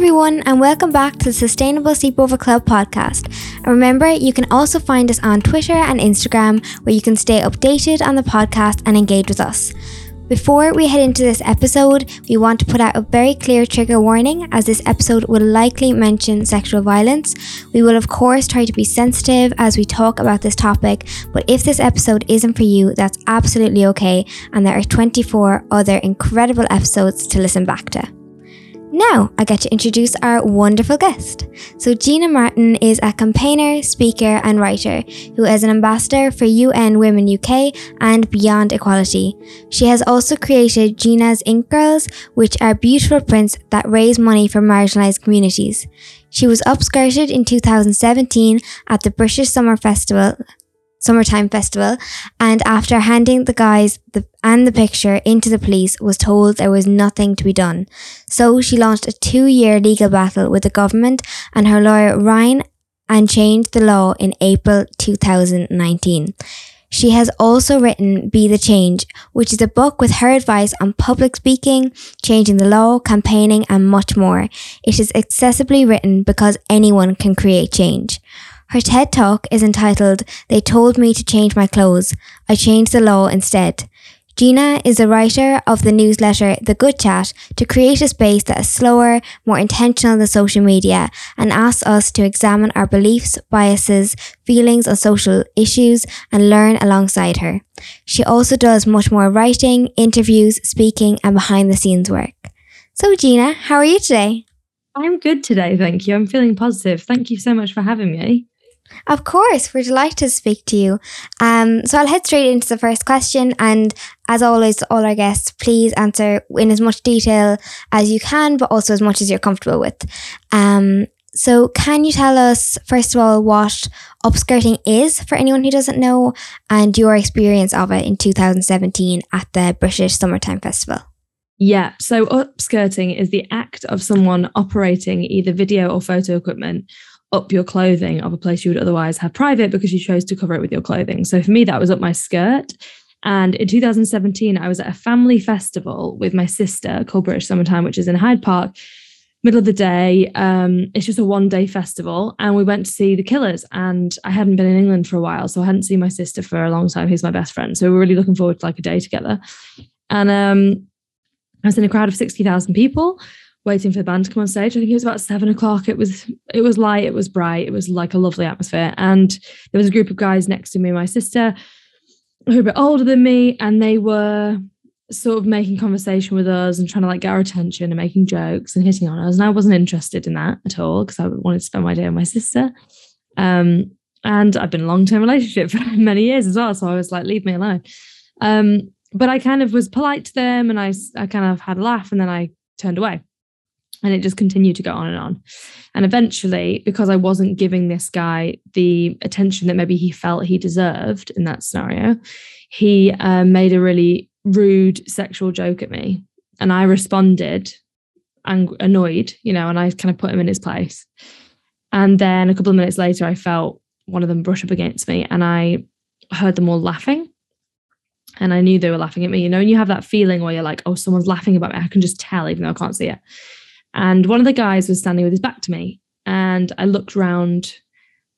Everyone, and welcome back to the Sustainable Sleepover Club podcast. And remember, you can also find us on Twitter and Instagram where you can stay updated on the podcast and engage with us. Before we head into this episode, we want to put out a very clear trigger warning as this episode will likely mention sexual violence. We will, of course, try to be sensitive as we talk about this topic, but if this episode isn't for you, that's absolutely okay, and there are 24 other incredible episodes to listen back to. Now, I get to introduce our wonderful guest. So, Gina Martin is a campaigner, speaker, and writer who is an ambassador for UN Women UK and Beyond Equality. She has also created Gina's Ink Girls, which are beautiful prints that raise money for marginalised communities. She was upskirted in 2017 at the British Summer Festival summertime festival and after handing the guys the, and the picture into the police was told there was nothing to be done so she launched a two-year legal battle with the government and her lawyer ryan and changed the law in april 2019 she has also written Be the Change, which is a book with her advice on public speaking, changing the law, campaigning, and much more. It is accessibly written because anyone can create change. Her TED talk is entitled They Told Me to Change My Clothes. I Changed the Law Instead. Gina is a writer of the newsletter The Good Chat to create a space that is slower, more intentional than social media, and asks us to examine our beliefs, biases, feelings on social issues, and learn alongside her. She also does much more writing, interviews, speaking, and behind the scenes work. So, Gina, how are you today? I'm good today, thank you. I'm feeling positive. Thank you so much for having me. Of course, we're delighted to speak to you. Um, so I'll head straight into the first question. And as always, all our guests, please answer in as much detail as you can, but also as much as you're comfortable with. Um, so, can you tell us, first of all, what upskirting is for anyone who doesn't know and your experience of it in 2017 at the British Summertime Festival? Yeah, so upskirting is the act of someone operating either video or photo equipment up your clothing of a place you would otherwise have private because you chose to cover it with your clothing. So for me, that was up my skirt. And in 2017, I was at a family festival with my sister called British Summertime, which is in Hyde Park, middle of the day. Um, it's just a one day festival. And we went to see the Killers. And I hadn't been in England for a while. So I hadn't seen my sister for a long time, who's my best friend. So we were really looking forward to like a day together. And um, I was in a crowd of 60,000 people waiting for the band to come on stage. I think it was about seven o'clock. It was it was light, it was bright, it was like a lovely atmosphere. And there was a group of guys next to me, my sister, who were a bit older than me, and they were sort of making conversation with us and trying to like get our attention and making jokes and hitting on us. And I wasn't interested in that at all because I wanted to spend my day with my sister. Um, and I've been in a long-term relationship for many years as well. So I was like, leave me alone. Um, but I kind of was polite to them and I, I kind of had a laugh and then I turned away. And it just continued to go on and on. And eventually, because I wasn't giving this guy the attention that maybe he felt he deserved in that scenario, he uh, made a really rude sexual joke at me. And I responded and annoyed, you know, and I kind of put him in his place. And then a couple of minutes later, I felt one of them brush up against me and I heard them all laughing. And I knew they were laughing at me, you know, and you have that feeling where you're like, oh, someone's laughing about me. I can just tell, even though I can't see it. And one of the guys was standing with his back to me. And I looked around,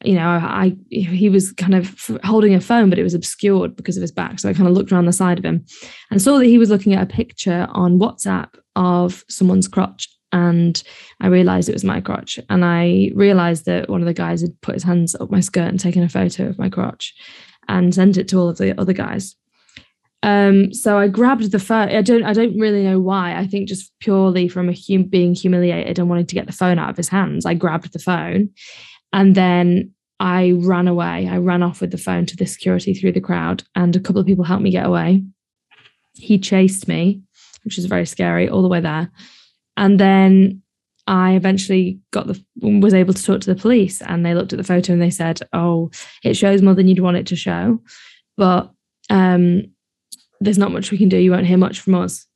you know, I he was kind of holding a phone, but it was obscured because of his back. So I kind of looked around the side of him and saw that he was looking at a picture on WhatsApp of someone's crotch. And I realized it was my crotch. And I realized that one of the guys had put his hands up my skirt and taken a photo of my crotch and sent it to all of the other guys. Um, so I grabbed the phone. I don't I don't really know why. I think just purely from a hum- being humiliated and wanting to get the phone out of his hands, I grabbed the phone and then I ran away. I ran off with the phone to the security through the crowd, and a couple of people helped me get away. He chased me, which was very scary, all the way there. And then I eventually got the was able to talk to the police, and they looked at the photo and they said, "Oh, it shows more than you'd want it to show." But um, there's not much we can do. You won't hear much from us.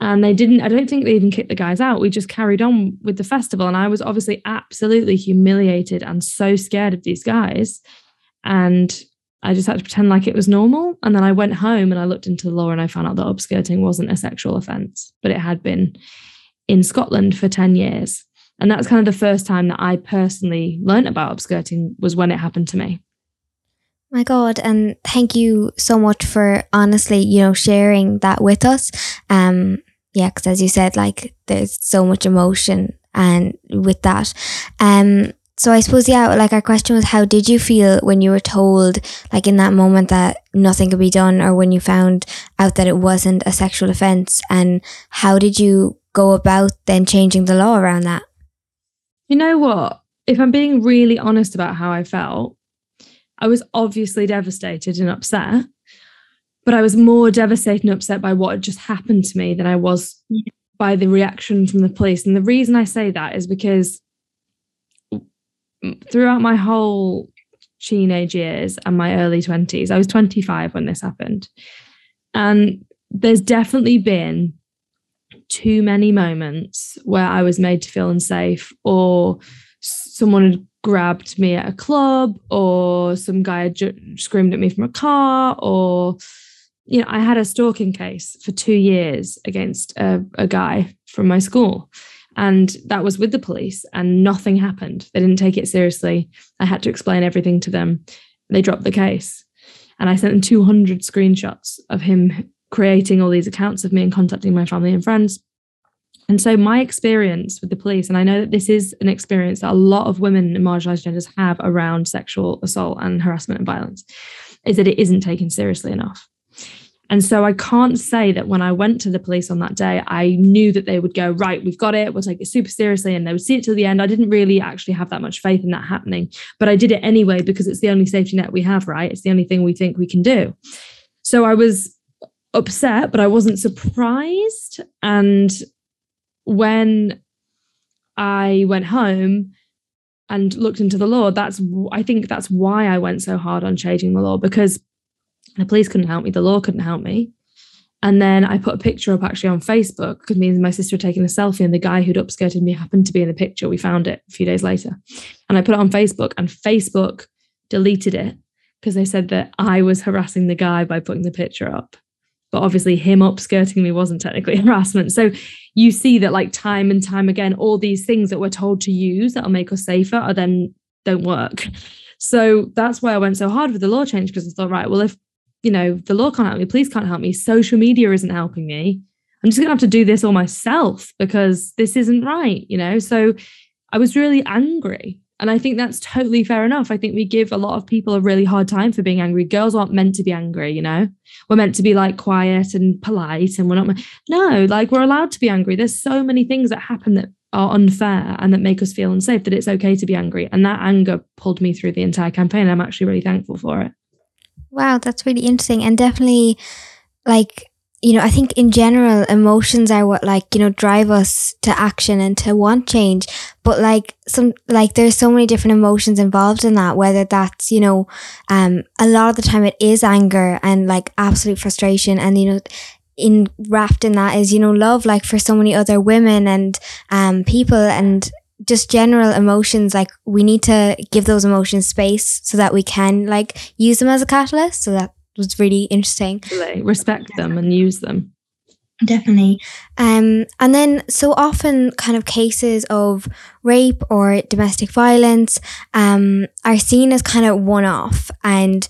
And they didn't, I don't think they even kicked the guys out. We just carried on with the festival. And I was obviously absolutely humiliated and so scared of these guys. And I just had to pretend like it was normal. And then I went home and I looked into the law and I found out that upskirting wasn't a sexual offence, but it had been in Scotland for 10 years. And that's kind of the first time that I personally learned about upskirting was when it happened to me. My God, and thank you so much for honestly, you know, sharing that with us. Um, yeah, because as you said, like there's so much emotion and with that. Um, so I suppose yeah, like our question was, how did you feel when you were told, like in that moment, that nothing could be done, or when you found out that it wasn't a sexual offence, and how did you go about then changing the law around that? You know what? If I'm being really honest about how I felt, I was obviously devastated and upset, but I was more devastated and upset by what had just happened to me than I was by the reaction from the police. And the reason I say that is because throughout my whole teenage years and my early 20s, I was 25 when this happened. And there's definitely been too many moments where I was made to feel unsafe or someone had grabbed me at a club or some guy screamed at me from a car or you know i had a stalking case for two years against a, a guy from my school. And that was with the police and nothing happened. They didn't take it seriously. I had to explain everything to them. They dropped the case. And i sent them 200 screenshots of him creating all these accounts of me and contacting my family and friends and so, my experience with the police, and I know that this is an experience that a lot of women and marginalized genders have around sexual assault and harassment and violence, is that it isn't taken seriously enough. And so, I can't say that when I went to the police on that day, I knew that they would go, right, we've got it, we'll take it super seriously, and they would see it till the end. I didn't really actually have that much faith in that happening, but I did it anyway because it's the only safety net we have, right? It's the only thing we think we can do. So, I was upset, but I wasn't surprised. And when I went home and looked into the law, that's I think that's why I went so hard on changing the law because the police couldn't help me, the law couldn't help me. And then I put a picture up actually on Facebook because me and my sister were taking a selfie, and the guy who'd upskirted me happened to be in the picture. We found it a few days later. And I put it on Facebook, and Facebook deleted it because they said that I was harassing the guy by putting the picture up but obviously him upskirting me wasn't technically harassment. So you see that like time and time again, all these things that we're told to use that'll make us safer are then don't work. So that's why I went so hard with the law change because I thought, right, well, if you know the law can't help me, police can't help me, social media isn't helping me. I'm just gonna have to do this all myself because this isn't right, you know. So I was really angry and I think that's totally fair enough. I think we give a lot of people a really hard time for being angry. Girls aren't meant to be angry, you know? We're meant to be like quiet and polite and we're not. No, like we're allowed to be angry. There's so many things that happen that are unfair and that make us feel unsafe that it's okay to be angry. And that anger pulled me through the entire campaign. I'm actually really thankful for it. Wow, that's really interesting. And definitely like you know, I think in general, emotions are what like, you know, drive us to action and to want change. But like some, like there's so many different emotions involved in that, whether that's, you know, um, a lot of the time it is anger and like absolute frustration and, you know, in wrapped in that is, you know, love, like for so many other women and, um, people and just general emotions. Like we need to give those emotions space so that we can like use them as a catalyst so that was really interesting. Respect them and use them. Definitely. Um, and then so often kind of cases of rape or domestic violence um, are seen as kind of one off and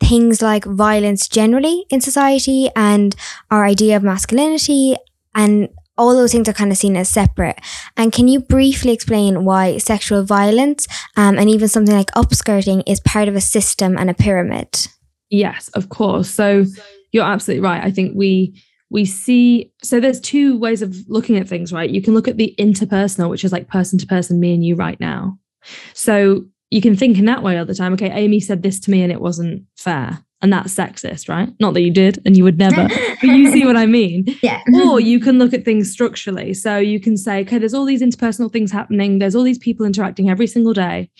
things like violence generally in society and our idea of masculinity and all those things are kind of seen as separate. And can you briefly explain why sexual violence um, and even something like upskirting is part of a system and a pyramid? Yes, of course. So you're absolutely right. I think we we see so there's two ways of looking at things, right? You can look at the interpersonal, which is like person to person, me and you right now. So you can think in that way all the time. Okay, Amy said this to me and it wasn't fair. And that's sexist, right? Not that you did and you would never, but you see what I mean. Yeah. or you can look at things structurally. So you can say, okay, there's all these interpersonal things happening, there's all these people interacting every single day,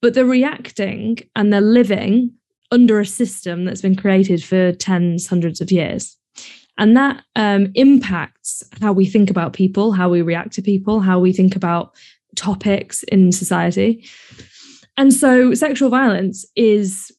but they're reacting and they're living under a system that's been created for tens, hundreds of years. And that um, impacts how we think about people, how we react to people, how we think about topics in society. And so sexual violence is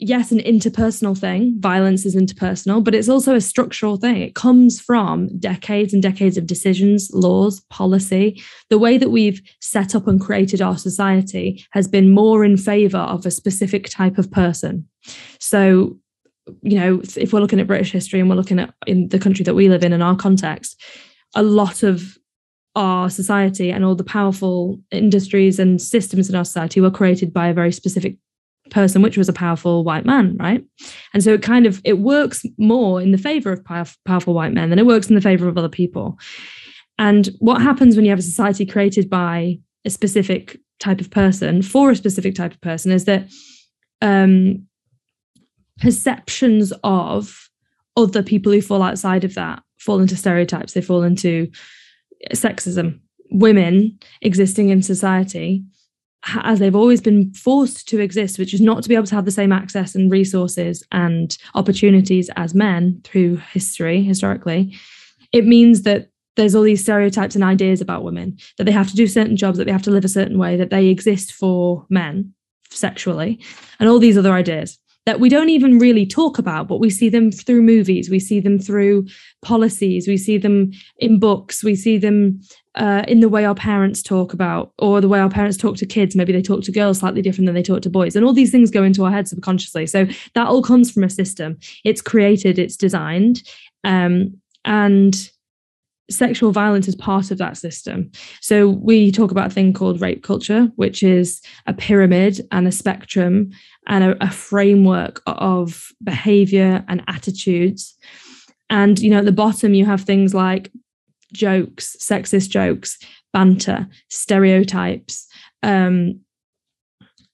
yes, an interpersonal thing. Violence is interpersonal, but it's also a structural thing. It comes from decades and decades of decisions, laws, policy. The way that we've set up and created our society has been more in favor of a specific type of person. So, you know, if we're looking at British history and we're looking at in the country that we live in in our context, a lot of our society and all the powerful industries and systems in our society were created by a very specific person which was a powerful white man right? And so it kind of it works more in the favor of power, powerful white men than it works in the favor of other people. And what happens when you have a society created by a specific type of person for a specific type of person is that um, perceptions of other people who fall outside of that fall into stereotypes. They fall into sexism. Women existing in society as they've always been forced to exist, which is not to be able to have the same access and resources and opportunities as men through history, historically, it means that there's all these stereotypes and ideas about women that they have to do certain jobs, that they have to live a certain way, that they exist for men sexually, and all these other ideas that we don't even really talk about, but we see them through movies, we see them through policies, we see them in books, we see them uh, in the way our parents talk about, or the way our parents talk to kids. Maybe they talk to girls slightly different than they talk to boys. And all these things go into our heads subconsciously. So that all comes from a system. It's created, it's designed. Um, and sexual violence is part of that system. So we talk about a thing called rape culture, which is a pyramid and a spectrum and a, a framework of behavior and attitudes. And you know, at the bottom you have things like jokes, sexist jokes, banter, stereotypes, um,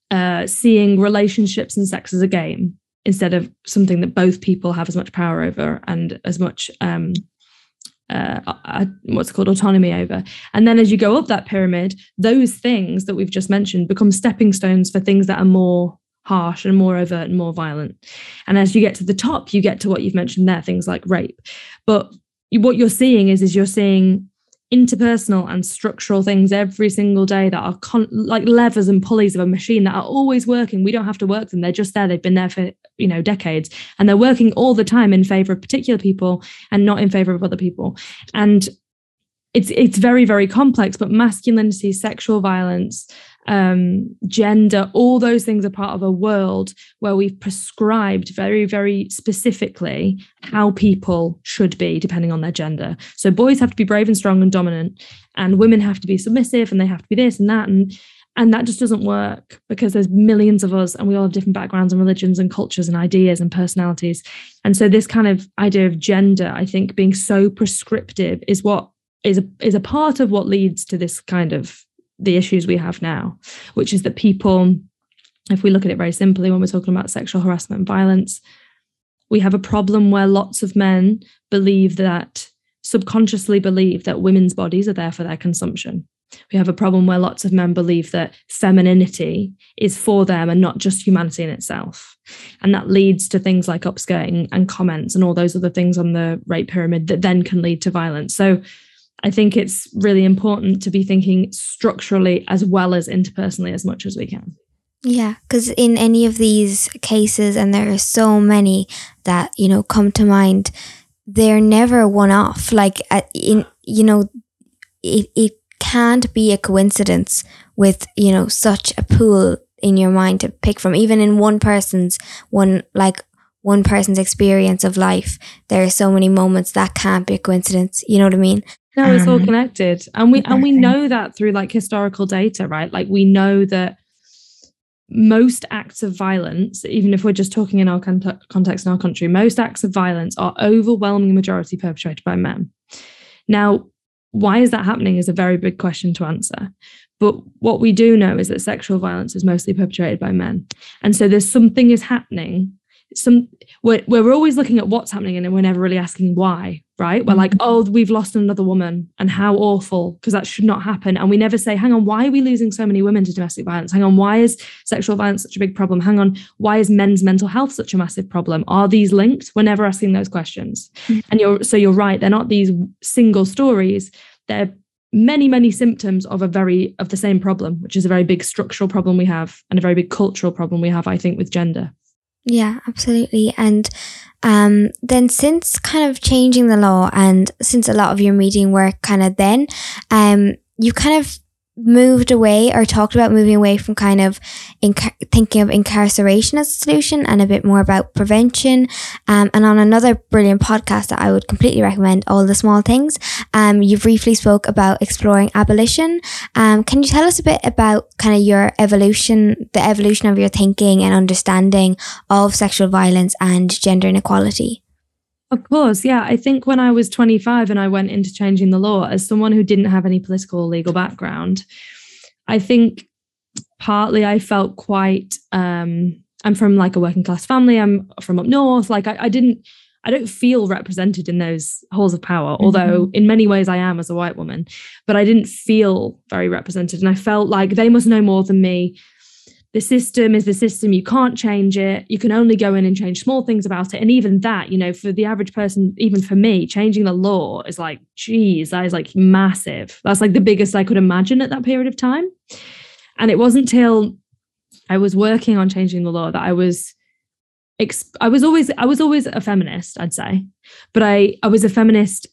uh, seeing relationships and sex as a game instead of something that both people have as much power over and as much um, uh, uh, what's called autonomy over. And then as you go up that pyramid, those things that we've just mentioned become stepping stones for things that are more harsh and more overt and more violent. And as you get to the top, you get to what you've mentioned there, things like rape. But what you're seeing is is you're seeing interpersonal and structural things every single day that are con- like levers and pulleys of a machine that are always working. We don't have to work them. They're just there. They've been there for you know decades. And they're working all the time in favor of particular people and not in favor of other people. And it's it's very very complex but masculinity sexual violence um, gender, all those things are part of a world where we've prescribed very, very specifically how people should be depending on their gender. So boys have to be brave and strong and dominant, and women have to be submissive and they have to be this and that. And and that just doesn't work because there's millions of us and we all have different backgrounds and religions and cultures and ideas and personalities. And so this kind of idea of gender, I think being so prescriptive is what is a, is a part of what leads to this kind of the issues we have now, which is that people, if we look at it very simply, when we're talking about sexual harassment and violence, we have a problem where lots of men believe that, subconsciously believe that women's bodies are there for their consumption. We have a problem where lots of men believe that femininity is for them and not just humanity in itself. And that leads to things like upskirting and comments and all those other things on the rape pyramid that then can lead to violence. So I think it's really important to be thinking structurally as well as interpersonally as much as we can. Yeah, because in any of these cases, and there are so many that you know come to mind, they're never one off. Like uh, in you know, it it can't be a coincidence with you know such a pool in your mind to pick from. Even in one person's one like one person's experience of life, there are so many moments that can't be a coincidence. You know what I mean? No, it's um, all connected. And we and we know that through like historical data, right? Like we know that most acts of violence, even if we're just talking in our context in our country, most acts of violence are overwhelming majority perpetrated by men. Now, why is that happening is a very big question to answer. But what we do know is that sexual violence is mostly perpetrated by men. And so there's something is happening some we're, we're always looking at what's happening and we're never really asking why right? We're like mm-hmm. oh we've lost another woman and how awful because that should not happen. And we never say hang on why are we losing so many women to domestic violence? Hang on why is sexual violence such a big problem? Hang on why is men's mental health such a massive problem? Are these linked? We're never asking those questions. Mm-hmm. and you're so you're right they're not these single stories. They're many many symptoms of a very of the same problem which is a very big structural problem we have and a very big cultural problem we have i think with gender Yeah, absolutely. And um, then since kind of changing the law and since a lot of your meeting work kind of then, um, you kind of moved away or talked about moving away from kind of inca- thinking of incarceration as a solution and a bit more about prevention. Um, and on another brilliant podcast that I would completely recommend, All the Small Things, um, you briefly spoke about exploring abolition. Um, can you tell us a bit about kind of your evolution, the evolution of your thinking and understanding of sexual violence and gender inequality? Of course, yeah. I think when I was 25 and I went into changing the law as someone who didn't have any political or legal background, I think partly I felt quite um I'm from like a working class family. I'm from up north. Like I, I didn't I don't feel represented in those halls of power, mm-hmm. although in many ways I am as a white woman, but I didn't feel very represented. And I felt like they must know more than me the system is the system you can't change it. You can only go in and change small things about it. And even that you know for the average person even for me changing the law is like geez that is like massive. That's like the biggest i could imagine at that period of time. And it wasn't till i was working on changing the law that i was I was always I was always a feminist, I'd say, but I I was a feminist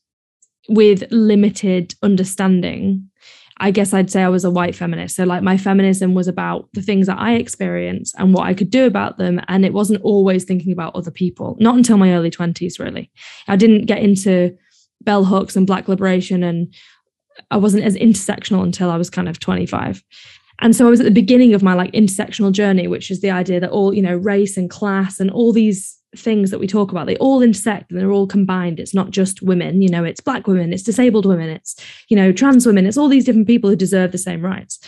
with limited understanding I guess I'd say I was a white feminist. So, like, my feminism was about the things that I experienced and what I could do about them. And it wasn't always thinking about other people, not until my early 20s, really. I didn't get into bell hooks and black liberation, and I wasn't as intersectional until I was kind of 25. And so I was at the beginning of my like intersectional journey, which is the idea that all, you know, race and class and all these things that we talk about they all intersect and they're all combined. It's not just women you know it's black women it's disabled women it's you know trans women it's all these different people who deserve the same rights.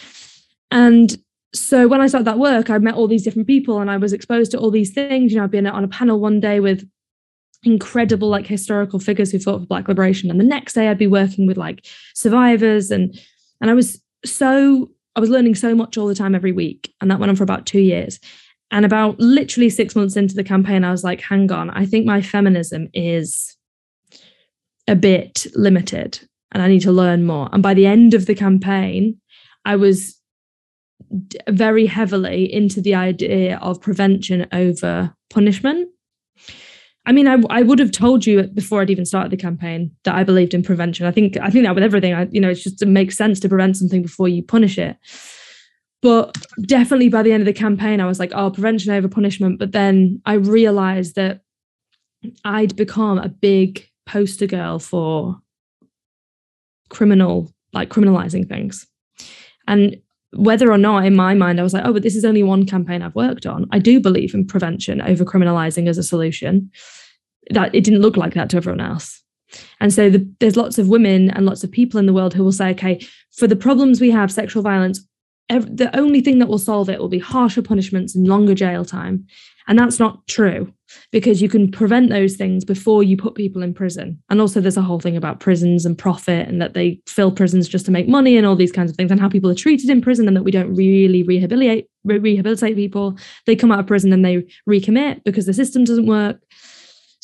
And so when i started that work i met all these different people and i was exposed to all these things. You know i've been on a panel one day with incredible like historical figures who fought for black liberation. And the next day i'd be working with like survivors and and i was so i was learning so much all the time every week. And that went on for about two years and about literally six months into the campaign, I was like, hang on, I think my feminism is a bit limited and I need to learn more. And by the end of the campaign, I was very heavily into the idea of prevention over punishment. I mean, I, I would have told you before I'd even started the campaign that I believed in prevention. I think I think that with everything, I, you know, it's just makes sense to prevent something before you punish it. But definitely by the end of the campaign, I was like, oh, prevention over punishment. But then I realized that I'd become a big poster girl for criminal, like criminalizing things. And whether or not in my mind, I was like, oh, but this is only one campaign I've worked on. I do believe in prevention over criminalizing as a solution. That it didn't look like that to everyone else. And so the, there's lots of women and lots of people in the world who will say, okay, for the problems we have, sexual violence, the only thing that will solve it will be harsher punishments and longer jail time. And that's not true because you can prevent those things before you put people in prison. And also, there's a whole thing about prisons and profit and that they fill prisons just to make money and all these kinds of things, and how people are treated in prison and that we don't really rehabilitate rehabilitate people. They come out of prison and they recommit because the system doesn't work.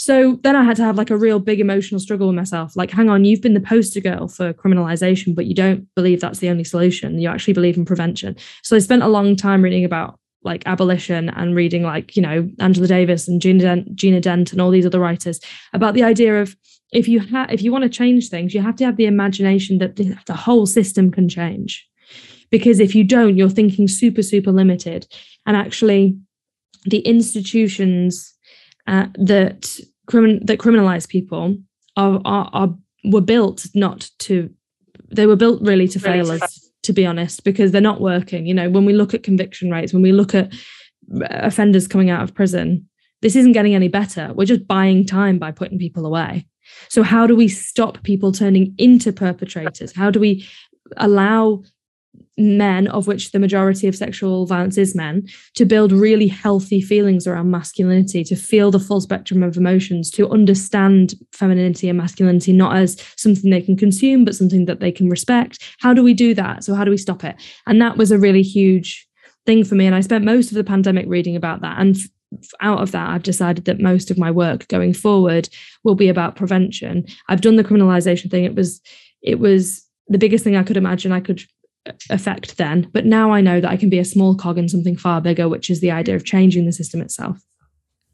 So then I had to have like a real big emotional struggle with myself. Like, hang on, you've been the poster girl for criminalization, but you don't believe that's the only solution. You actually believe in prevention. So I spent a long time reading about like abolition and reading like, you know, Angela Davis and Gina Dent, Gina Dent and all these other writers about the idea of if you have if you want to change things, you have to have the imagination that the, the whole system can change. Because if you don't, you're thinking super, super limited. And actually, the institutions uh, that crimin- that criminalize people are, are, are were built not to they were built really to fail us to be honest because they're not working. You know when we look at conviction rates when we look at uh, offenders coming out of prison this isn't getting any better. We're just buying time by putting people away. So how do we stop people turning into perpetrators? How do we allow men, of which the majority of sexual violence is men, to build really healthy feelings around masculinity, to feel the full spectrum of emotions, to understand femininity and masculinity not as something they can consume, but something that they can respect. How do we do that? So, how do we stop it? And that was a really huge thing for me. And I spent most of the pandemic reading about that. And out of that, I've decided that most of my work going forward will be about prevention. I've done the criminalization thing. It was, it was the biggest thing I could imagine I could effect then. But now I know that I can be a small cog in something far bigger, which is the idea of changing the system itself.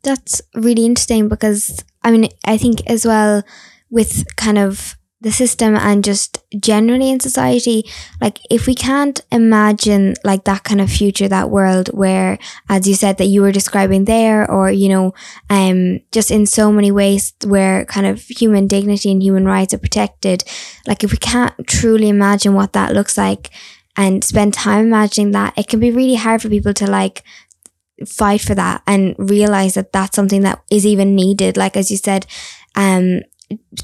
That's really interesting because I mean, I think as well with kind of the system and just generally in society like if we can't imagine like that kind of future that world where as you said that you were describing there or you know um just in so many ways where kind of human dignity and human rights are protected like if we can't truly imagine what that looks like and spend time imagining that it can be really hard for people to like fight for that and realize that that's something that is even needed like as you said um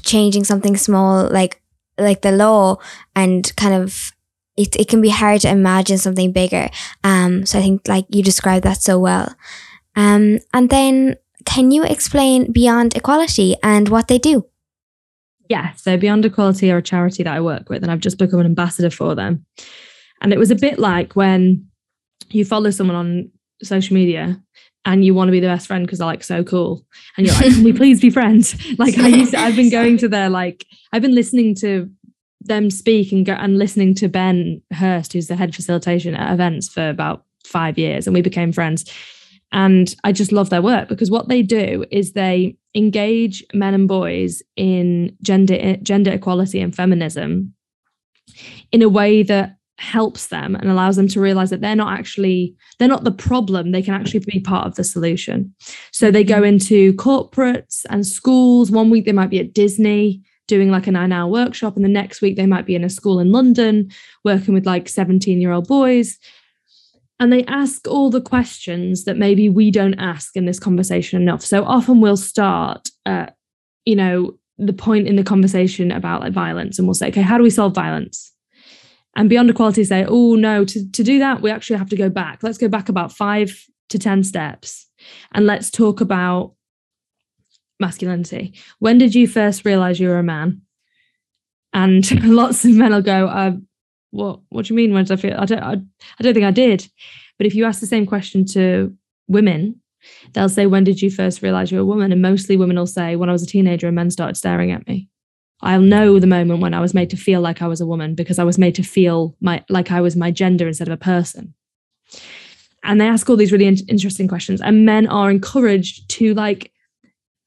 changing something small like like the law and kind of it, it can be hard to imagine something bigger. Um so i think like you described that so well. Um and then can you explain beyond equality and what they do? Yeah so beyond equality are a charity that i work with and i've just become an ambassador for them. And it was a bit like when you follow someone on social media and you want to be the best friend because they're like so cool. And you're like can we please be friends? Like i used to, i've been going to their like i've been listening to them speak and go and listening to ben hurst who's the head facilitation at events for about five years and we became friends. And i just love their work because what they do is they engage men and boys in gender gender equality and feminism in a way that helps them and allows them to realize that they're not actually they're not the problem. They can actually be part of the solution. So they go into corporates and schools. One week they might be at disney doing like a nine hour workshop and the next week they might be in a school in london working with like 17 year old boys. And they ask all the questions that maybe we don't ask in this conversation enough. So often we'll start at you know the point in the conversation about like violence and we'll say okay how do we solve violence and beyond equality say oh no to, to do that we actually have to go back. Let's go back about five to ten steps and let's talk about masculinity. When did you first realize you were a man? And lots of men will go uh, what what do you mean? When did i feel i don't I, I don't think i did. But if you ask the same question to women they'll say when did you first realize you're a woman? And mostly women will say when i was a teenager and men started staring at me I'll know the moment when I was made to feel like I was a woman because I was made to feel my like I was my gender instead of a person. And they ask all these really in- interesting questions, and men are encouraged to like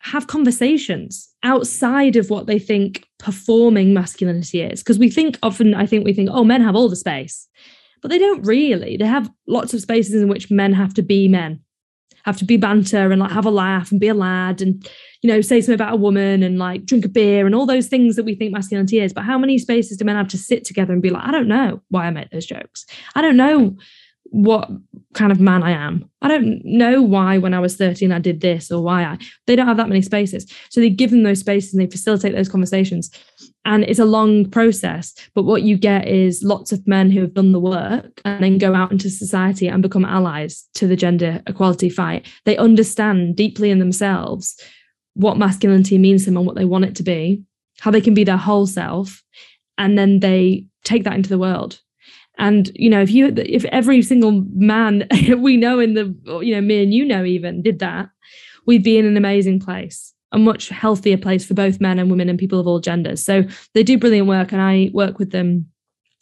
have conversations outside of what they think performing masculinity is. Because we think often, I think we think, oh, men have all the space, but they don't really. They have lots of spaces in which men have to be men, have to be banter and like have a laugh and be a lad and you know, say something about a woman and like drink a beer and all those things that we think masculinity is. But how many spaces do men have to sit together and be like, I don't know why I make those jokes. I don't know what kind of man I am. I don't know why when I was 13 I did this or why I they don't have that many spaces. So they give them those spaces and they facilitate those conversations. And it's a long process. But what you get is lots of men who have done the work and then go out into society and become allies to the gender equality fight. They understand deeply in themselves what masculinity means to them and what they want it to be, how they can be their whole self, and then they take that into the world. And you know, if you if every single man we know in the you know me and you know even did that, we'd be in an amazing place, a much healthier place for both men and women and people of all genders. So they do brilliant work, and I work with them.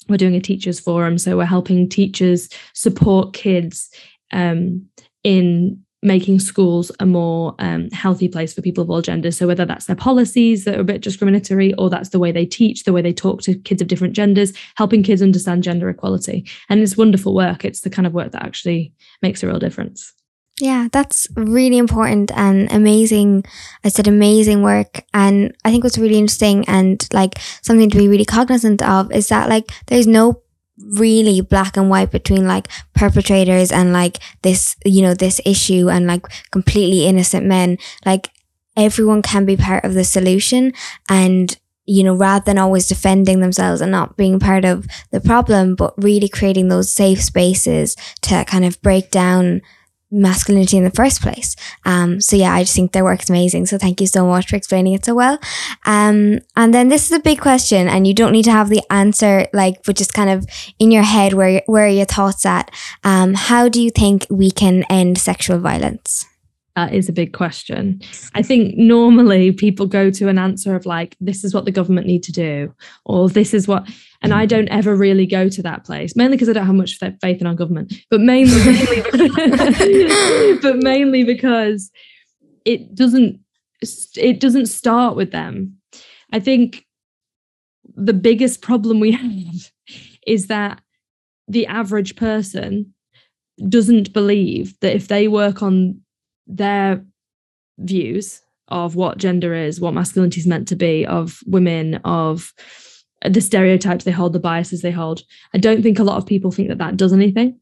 We're doing a teachers forum, so we're helping teachers support kids um, in making schools a more um, healthy place for people of all genders. So whether that's their policies that are a bit discriminatory, or that's the way they teach, the way they talk to kids of different genders, helping kids understand gender equality. And it's wonderful work. It's the kind of work that actually makes a real difference. Yeah, that's really important and amazing. I said amazing work. And I think what's really interesting and like something to be really cognizant of is that like there's no really black and white between like perpetrators and like this, you know, this issue and like completely innocent men. Like everyone can be part of the solution and you know, rather than always defending themselves and not being part of the problem, but really creating those safe spaces to kind of break down masculinity in the first place. Um, so yeah, I just think their work is amazing. So thank you so much for explaining it so well. Um, and then this is a big question, and you don't need to have the answer, like, but just kind of in your head, where where are your thoughts at? Um, how do you think we can end sexual violence? That is a big question. I think normally people go to an answer of like, this is what the government need to do, or this is what, and I don't ever really go to that place, mainly because I don't have much faith in our government, but mainly, mainly but mainly because it doesn't it doesn't start with them. I think the biggest problem we have is that the average person doesn't believe that if they work on their views of what gender is, what masculinity is meant to be, of women, of the stereotypes they hold, the biases they hold. I don't think a lot of people think that that does anything.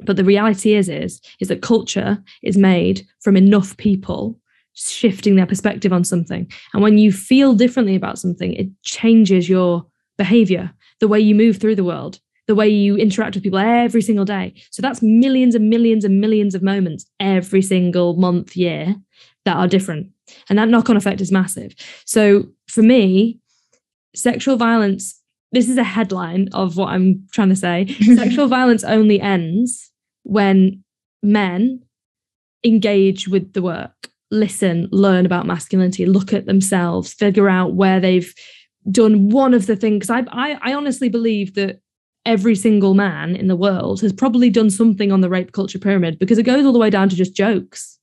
But the reality is, is, is that culture is made from enough people shifting their perspective on something. And when you feel differently about something, it changes your behavior, the way you move through the world, the way you interact with people every single day. So that's millions and millions and millions of moments every single month, year that are different. And that knock on effect is massive. So for me, sexual violence, this is a headline of what I'm trying to say. sexual violence only ends when men engage with the work, listen, learn about masculinity, look at themselves, figure out where they've done one of the things. I, I, I honestly believe that every single man in the world has probably done something on the rape culture pyramid because it goes all the way down to just jokes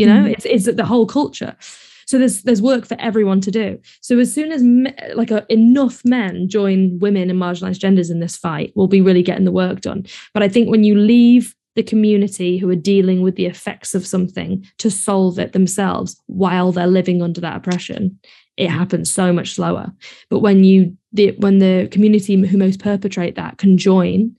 you know? Mm. it's, it's the whole culture. So there's there's work for everyone to do. So as soon as me, like a, enough men join women and marginalized genders in this fight we'll be really getting the work done. But i think when you leave the community who are dealing with the effects of something to solve it themselves while they're living under that oppression it happens so much slower. But when you the when the community who most perpetrate that can join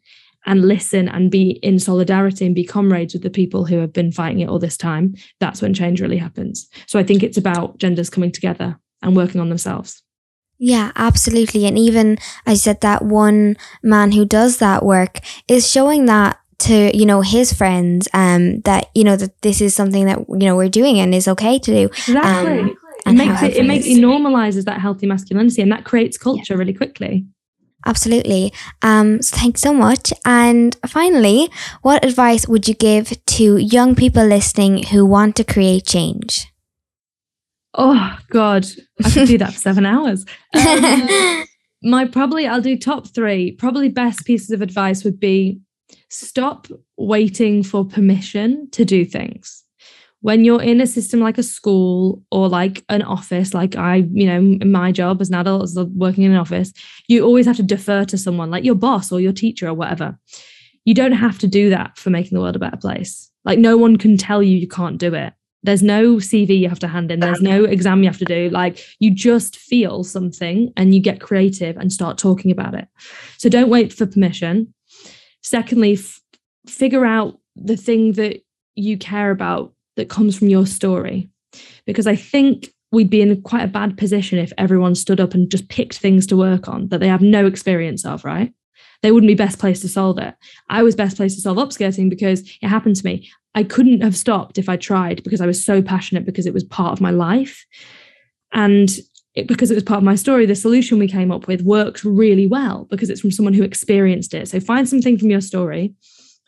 and listen and be in solidarity and be comrades with the people who have been fighting it all this time, that's when change really happens. So I think it's about genders coming together and working on themselves. Yeah, absolutely. And even I said that one man who does that work is showing that to you know his friends um that you know that this is something that you know we're doing and is okay to do exactly um, it makes it, it makes it normalizes that healthy masculinity and that creates culture yeah. really quickly Absolutely. Um, so thanks so much. And finally, what advice would you give to young people listening who want to create change? Oh God, I could do that for seven hours. Um, my probably I'll do top three. Probably best pieces of advice would be stop waiting for permission to do things when you're in a system like a school or like an office, like I, you know, in my job as an adult, as working in an office, you always have to defer to someone like your boss or your teacher or whatever. You don't have to do that for making the world a better place. Like no one can tell you you can't do it. There's no CV you have to hand in. There's no exam you have to do. Like you just feel something and you get creative and start talking about it. So don't wait for permission. Secondly, f- figure out the thing that you care about that comes from your story. Because I think we'd be in quite a bad position if everyone stood up and just picked things to work on that they have no experience of, right? They wouldn't be best placed to solve it. I was best placed to solve upskirting because it happened to me. I couldn't have stopped if I tried because I was so passionate because it was part of my life. And it, because it was part of my story, the solution we came up with works really well because it's from someone who experienced it. So find something from your story,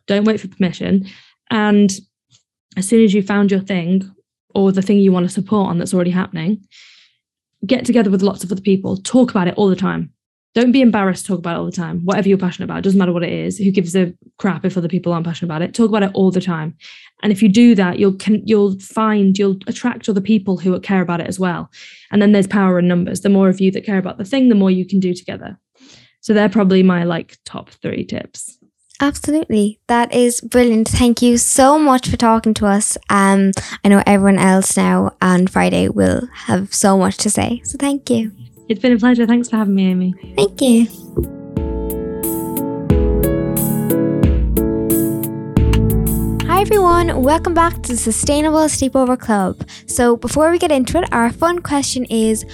don't wait for permission, and as soon as you found your thing or the thing you want to support on that's already happening, get together with lots of other people, talk about it all the time. Don't be embarrassed to talk about it all the time. Whatever you're passionate about, doesn't matter what it is. Who gives a crap if other people aren't passionate about it? Talk about it all the time. And if you do that, you'll can, you'll find you'll attract other people who care about it as well. And then there's power in numbers. The more of you that care about the thing, the more you can do together. So they're probably my like top three tips. Absolutely. That is brilliant. Thank you so much for talking to us. Um, I know everyone else now on Friday will have so much to say. So thank you. It's been a pleasure. Thanks for having me, Amy. Thank you. Hi everyone, welcome back to the Sustainable Sleepover Club. So, before we get into it, our fun question is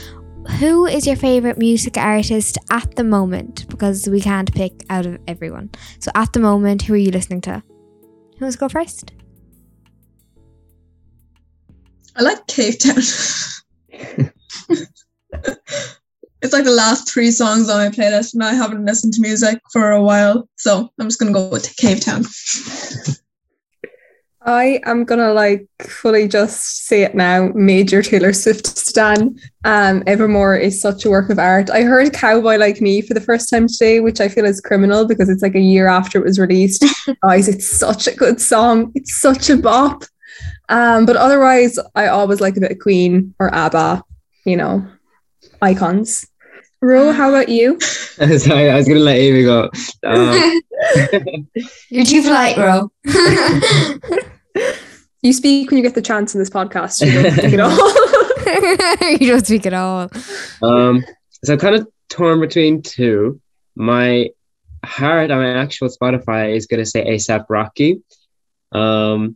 who is your favorite music artist at the moment? Because we can't pick out of everyone. So at the moment, who are you listening to? Who wants to go first? I like Cavetown. it's like the last three songs on my playlist, and I haven't listened to music for a while, so I'm just gonna go with Cavetown. I am gonna like fully just say it now. Major Taylor Swift stan. Um, Evermore is such a work of art. I heard Cowboy Like Me for the first time today, which I feel is criminal because it's like a year after it was released. Guys, it's such a good song. It's such a bop. Um, but otherwise, I always like a bit of Queen or ABBA, you know, icons. Ro, how about you? Sorry, I was gonna let Amy go. Um, You're too polite, bro. You speak when you get the chance in this podcast. You don't think at all. you don't speak at all. um, so I'm kind of torn between two. My heart on my actual Spotify is gonna say ASAP Rocky, um,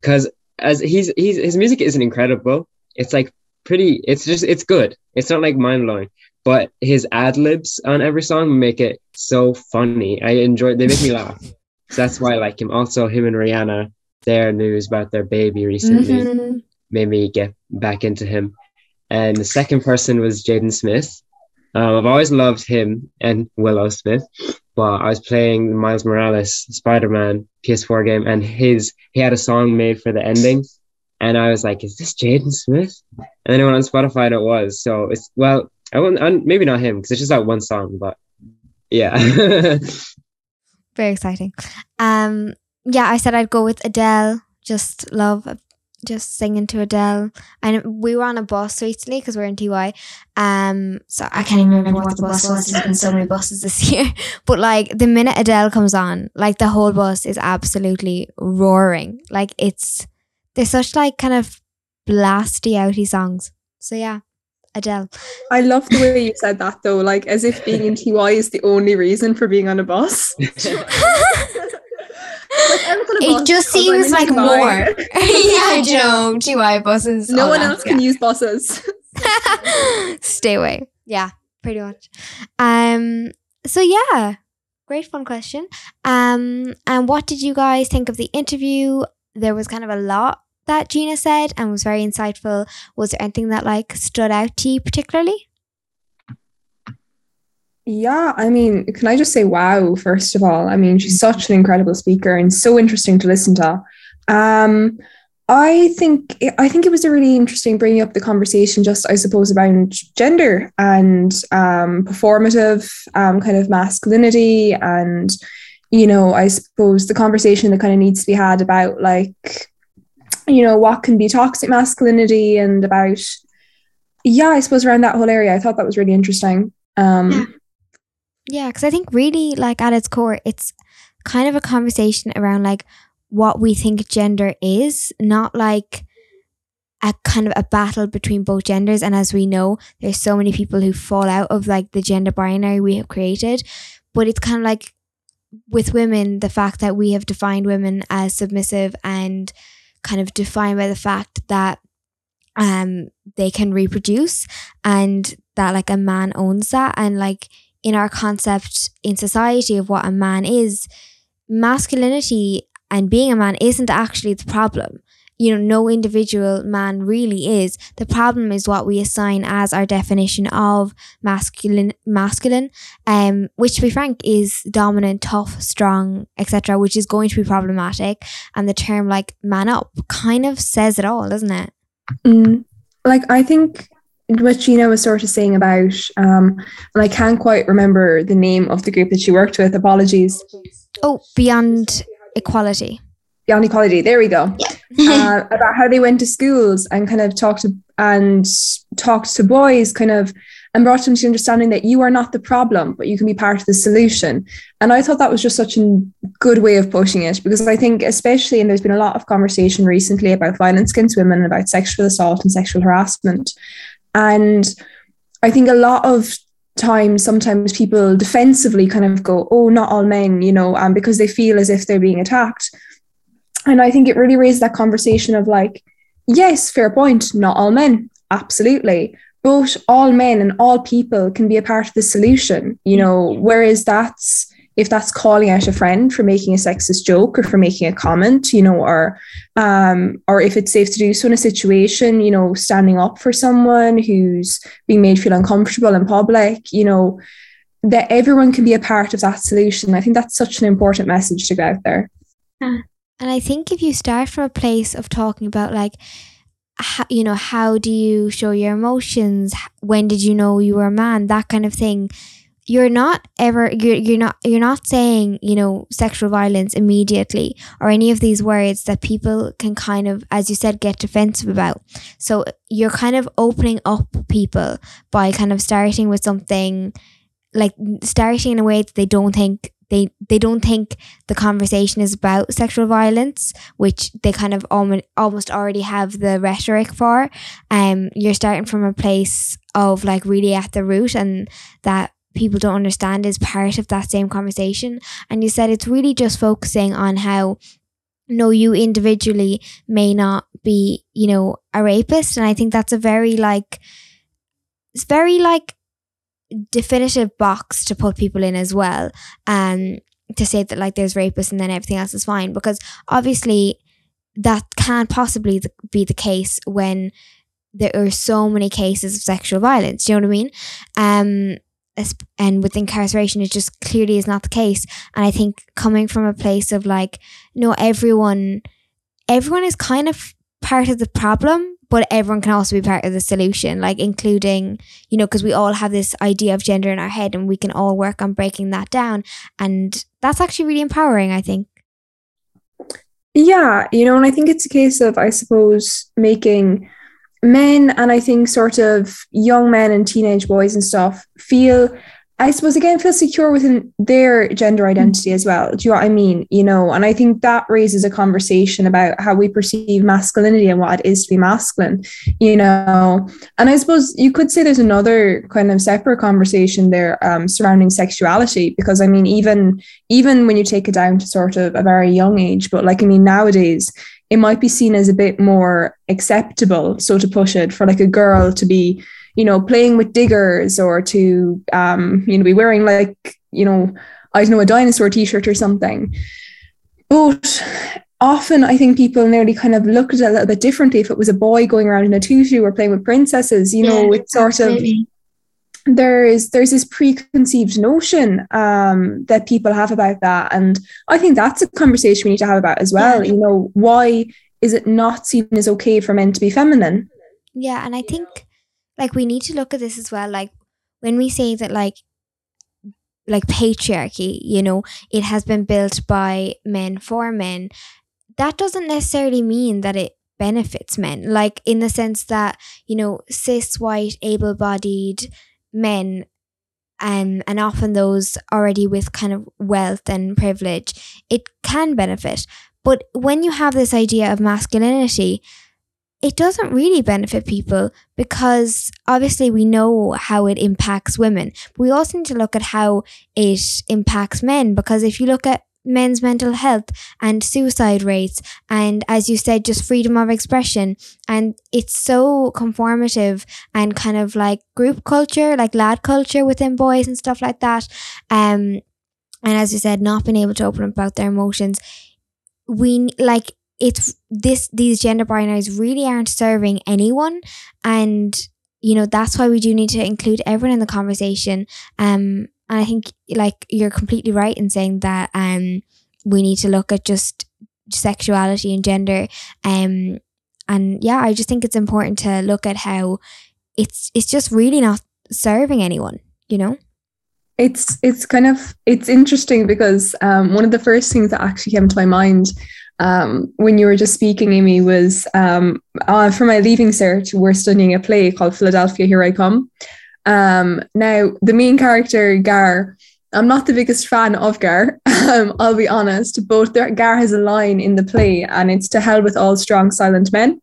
because as he's he's his music isn't incredible. It's like pretty. It's just it's good. It's not like mind blowing, but his ad libs on every song make it so funny. I enjoy. They make me laugh. So that's why I like him. Also, him and Rihanna. Their news about their baby recently Mhm. made me get back into him. And the second person was Jaden Smith. Um, I've always loved him and Willow Smith, but I was playing Miles Morales Spider Man PS4 game, and his he had a song made for the ending, and I was like, "Is this Jaden Smith?" And then I went on Spotify, and it was. So it's well, I won't, i maybe not him because it's just that one song, but yeah. Very exciting. Um, yeah, I said I'd go with Adele. Just love, just singing to Adele. And we were on a bus recently because we're in TY. Um, so I can't even remember what the bus was. There's been so many buses this year. But like the minute Adele comes on, like the whole bus is absolutely roaring. Like it's they're such like kind of blasty outy songs. So yeah, Adele. I love the way you said that though, like as if being in TY is the only reason for being on a bus. Like, I was on a It bus just seems like TY. more. yeah, you know, TY buses. No one that, else can use buses. Stay away. Yeah, pretty much. Um. So yeah, great fun question. Um. And what did you guys think of the interview? There was kind of a lot that Gina said and was very insightful. Was there anything that like stood out to you particularly? Yeah, I mean, can I just say wow, first of all? I mean, she's such an incredible speaker and so interesting to listen to. Um, I think I think it was a really interesting bringing up the conversation, just I suppose about gender and um, performative um, kind of masculinity, and you know, I suppose the conversation that kind of needs to be had about like, you know, what can be toxic masculinity and about, yeah, I suppose around that whole area. I thought that was really interesting. Um, Yeah. Yeah, because I think really, like at its core, it's kind of a conversation around like what we think gender is, not like a kind of a battle between both genders. And as we know, there's so many people who fall out of like the gender binary we have created. But it's kind of like with women, the fact that we have defined women as submissive and kind of defined by the fact that um they can reproduce and that like a man owns that and like in our concept in society of what a man is, masculinity and being a man isn't actually the problem. You know, no individual man really is. The problem is what we assign as our definition of masculine masculine, um, which to be frank is dominant, tough, strong, etc., which is going to be problematic. And the term like man up kind of says it all, doesn't it? Mm, like I think what Gina was sort of saying about, um, and I can't quite remember the name of the group that she worked with. Apologies. Oh, beyond equality. Beyond Equality. There we go. uh, about how they went to schools and kind of talked to, and talked to boys, kind of, and brought them to understanding that you are not the problem, but you can be part of the solution. And I thought that was just such a good way of pushing it because I think, especially, and there's been a lot of conversation recently about violence against women, and about sexual assault and sexual harassment. And I think a lot of times, sometimes people defensively kind of go, oh, not all men, you know, um, because they feel as if they're being attacked. And I think it really raised that conversation of like, yes, fair point, not all men, absolutely. But all men and all people can be a part of the solution, you know, whereas that's if that's calling out a friend for making a sexist joke or for making a comment, you know, or um, or if it's safe to do so in a situation, you know, standing up for someone who's being made feel uncomfortable in public, you know, that everyone can be a part of that solution. I think that's such an important message to get out there. And I think if you start from a place of talking about like, how, you know, how do you show your emotions? When did you know you were a man? That kind of thing. you're not ever you're, you're not you're not saying you know sexual violence immediately or any of these words that people can kind of as you said get defensive about so you're kind of opening up people by kind of starting with something like starting in a way that they don't think they they don't think the conversation is about sexual violence which they kind of almost almost already have the rhetoric for. Um you're starting from a place of like really at the root and that people don't understand is part of that same conversation. And you said it's really just focusing on how no you individually may not be you know a rapist. And i think that's a very like it's very like definitive box to put people in as well um to say that like there's rapists and then everything else is fine because obviously that can't possibly th- be the case when there are so many cases of sexual violence do you know what i mean? Um and with incarceration it just clearly is not the case. And i think coming from a place of like no everyone everyone is kind of part of the problem but everyone can also be part of the solution like including you know because we all have this idea of gender in our head and we can all work on breaking that down. And that's actually really empowering i think. Yeah, you know, and I think it's a case of, I suppose, making men and I think sort of young men and teenage boys and stuff feel, I suppose, again, feel secure within their gender identity as well. Do you know what I mean? You know, and I think that raises a conversation about how we perceive masculinity and what it is to be masculine, you know. And I suppose you could say there's another kind of separate conversation there um, surrounding sexuality, because I mean, even even when you take it down to sort of a very young age, but like I mean, nowadays it might be seen as a bit more acceptable, so to push it, for like a girl to be, you know, playing with diggers or to, um, you know, be wearing like, you know, I don't know, a dinosaur t-shirt or something. But often I think people nearly kind of look at it a little bit differently if it was a boy going around in a tutu or playing with princesses, you know, it's sort of there is there's this preconceived notion um, that people have about that and i think that's a conversation we need to have about as well Yeah. you know why is it not seen as okay for men to be feminine Yeah, and I think like we need to look at this as well. Like when we say that like like patriarchy, you know, it has been built by men for men, that doesn't necessarily mean that it benefits men. Like in the sense that, you know, cis white, able bodied men um, and often those already with kind of wealth and privilege, it can benefit. But when you have this idea of masculinity, it doesn't really benefit people because obviously we know how it impacts women. But we also need to look at how it impacts men because if you look at men's mental health and suicide rates and as you said just freedom of expression and it's so conformative and kind of like group culture like lad culture within boys and stuff like that um and as you said not being able to open up about their emotions we like it's this these gender binaries really aren't serving anyone. And you know that's why we do need to include everyone in the conversation. Um and i think like you're completely right in saying that um we need to look at just sexuality and gender. Um and yeah i just think it's important to look at how it's it's just really not serving anyone you know? It's it's kind of it's interesting because um, one of the first things that actually came to my mind um, when you were just speaking, Amy, was um, uh, for my leaving cert, we're studying a play called Philadelphia, Here I Come. Um, now, the main character, Gar, I'm not the biggest fan of Gar, um, I'll be honest, but there, Gar has a line in the play, and it's to hell with all strong, silent men.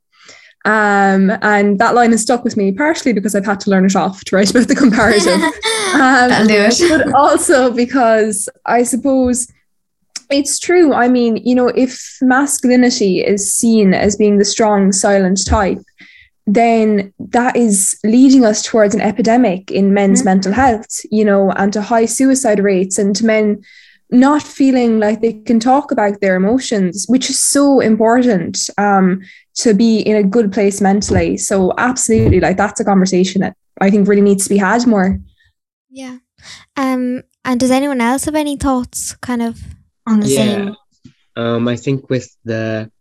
Um, and that line has stuck with me partially because I've had to learn it off to write about the comparative. Um, do it. but also because I suppose it's true. I mean, you know, if masculinity is seen as being the strong, silent type, then that is leading us towards an epidemic in men's Mhm. mental health, you know, and to high suicide rates and to men not feeling like they can talk about their emotions, which is so important um, to be in a good place mentally. So, absolutely, like that's a conversation that I think really needs to be had more. yeah um and does anyone else have any thoughts kind of on the Yeah. same Um, I think with the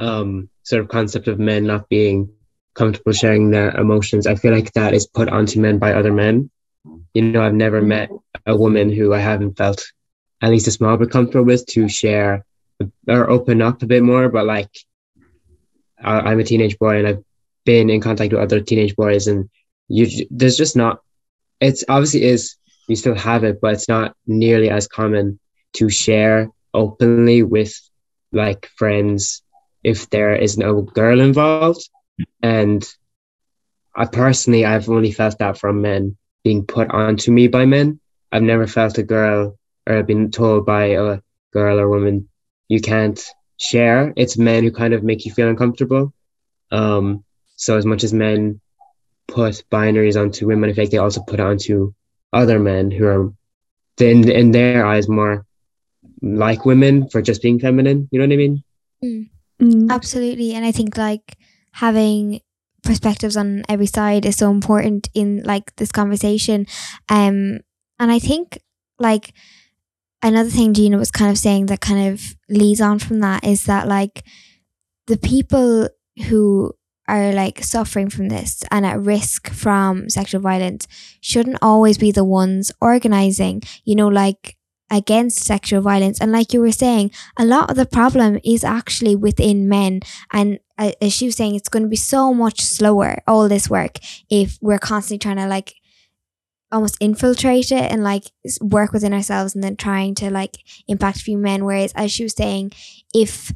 um, sort of concept of men not being comfortable sharing their emotions, I feel like that is put onto men by other men. you know, I've never met a woman who I haven't felt at least a small bit comfortable with to share or open up a bit more. But like, I, am a teenage boy and I've been in contact with other teenage boys, and you there's just not. It's obviously is you still have it, but it's not nearly as common to share openly with like friends if there is no girl involved. And I personally, I've only felt that from men being put onto me by men. I've never felt a girl or been told by a girl or woman, you can't share. It's men who kind of make you feel uncomfortable. Um, so as much as men put binaries onto women, I think they also put onto other men who are in, in their eyes more like women for just being feminine. You know what I mean? Mm. Mm. Absolutely. And I think like having perspectives on every side is so important in like this conversation. Um and I think like another thing Gina was kind of saying that kind of leads on from that is that like the people who are like suffering from this and at risk from sexual violence shouldn't always be the ones organizing, you know, like against sexual violence. And like you were saying, a lot of the problem is actually within men. And uh, as she was saying, it's going to be so much slower, all this work, if we're constantly trying to like almost infiltrate it and like work within ourselves and then trying to like impact a few men. Whereas, as she was saying, if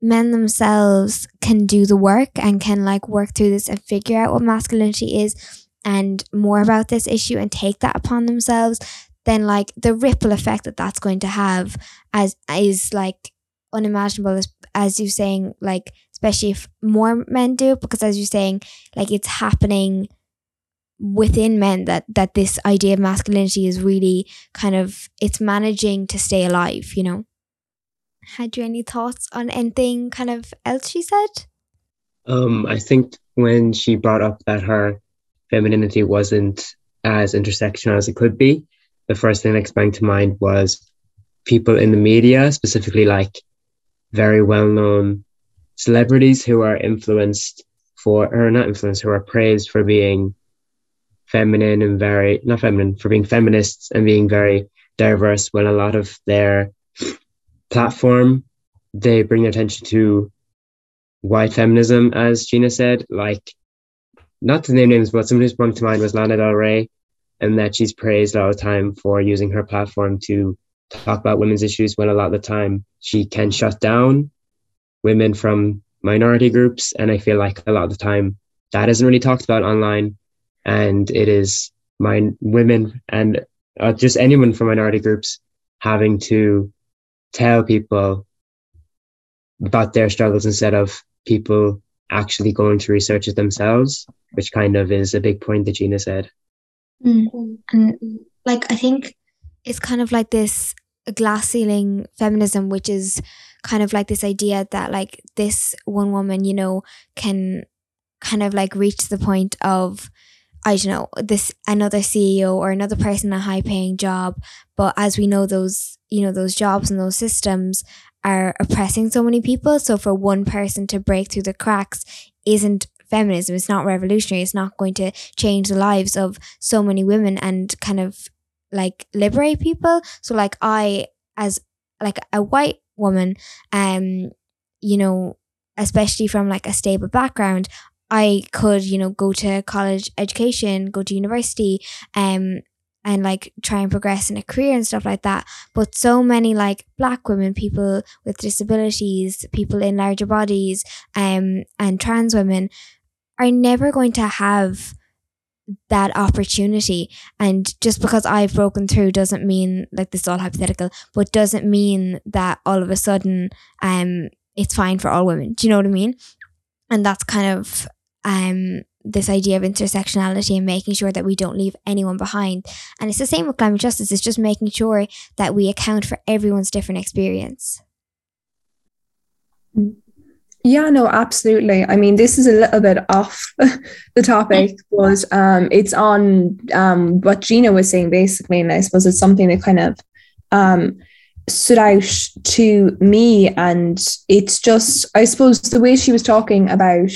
men themselves can do the work and can like work through this and figure out what masculinity is and more about this issue and take that upon themselves, then like the ripple effect that that's going to have as is like unimaginable as as you saying like especially if more men do because as you're saying like it's happening within men that that this idea of masculinity is really kind of it's managing to stay alive you know? Had you any thoughts on anything kind of else she said? Um i think when she brought up that her femininity wasn't as intersectional as it could be the first thing that sprang to mind was people in the media specifically like very well-known celebrities who are influenced for or not influenced who are praised for being feminine and very not feminine for being feminists and being very diverse. When a lot of their platform they bring attention to white feminism as Gina said. Like not to name names but somebody who sprung to mind was Lana Del Rey and that she's praised all the time for using her platform to talk about women's issues when a lot of the time she can shut down women from minority groups and I feel like a lot of the time that isn't really talked about online and it is my women and uh, just anyone from minority groups having to tell people about their struggles instead of people actually going to research it themselves, which kind of is a big point that Gina said. Mm. And like, I think it's kind of like this glass ceiling feminism, which is kind of like this idea that like this one woman, you know, can kind of like reach the point of I don't know, this another CEO or another person in a high paying job. But as we know, those, you know, those jobs and those systems are oppressing so many people. So for one person to break through the cracks isn't feminism. It's not revolutionary. It's not going to change the lives of so many women and kind of like liberate people. So like I as like a white woman, um, you know, especially from like a stable background, I could, you know, go to college education, go to university, um, and like try and progress in a career and stuff like that. But so many like black women, people with disabilities, people in larger bodies, um, and trans women are never going to have that opportunity. And just because I've broken through doesn't mean like this is all hypothetical, but doesn't mean that all of a sudden um it's fine for all women. Do you know what I mean? And that's kind of um, this idea of intersectionality and making sure that we don't leave anyone behind. And it's the same with climate justice, it's just making sure that we account for everyone's different experience. Yeah, no, absolutely. I mean, this is a little bit off the topic, but um, it's on um, what Gina was saying basically, and I suppose it's something that kind of um, stood out to me. And it's just, I suppose, the way she was talking about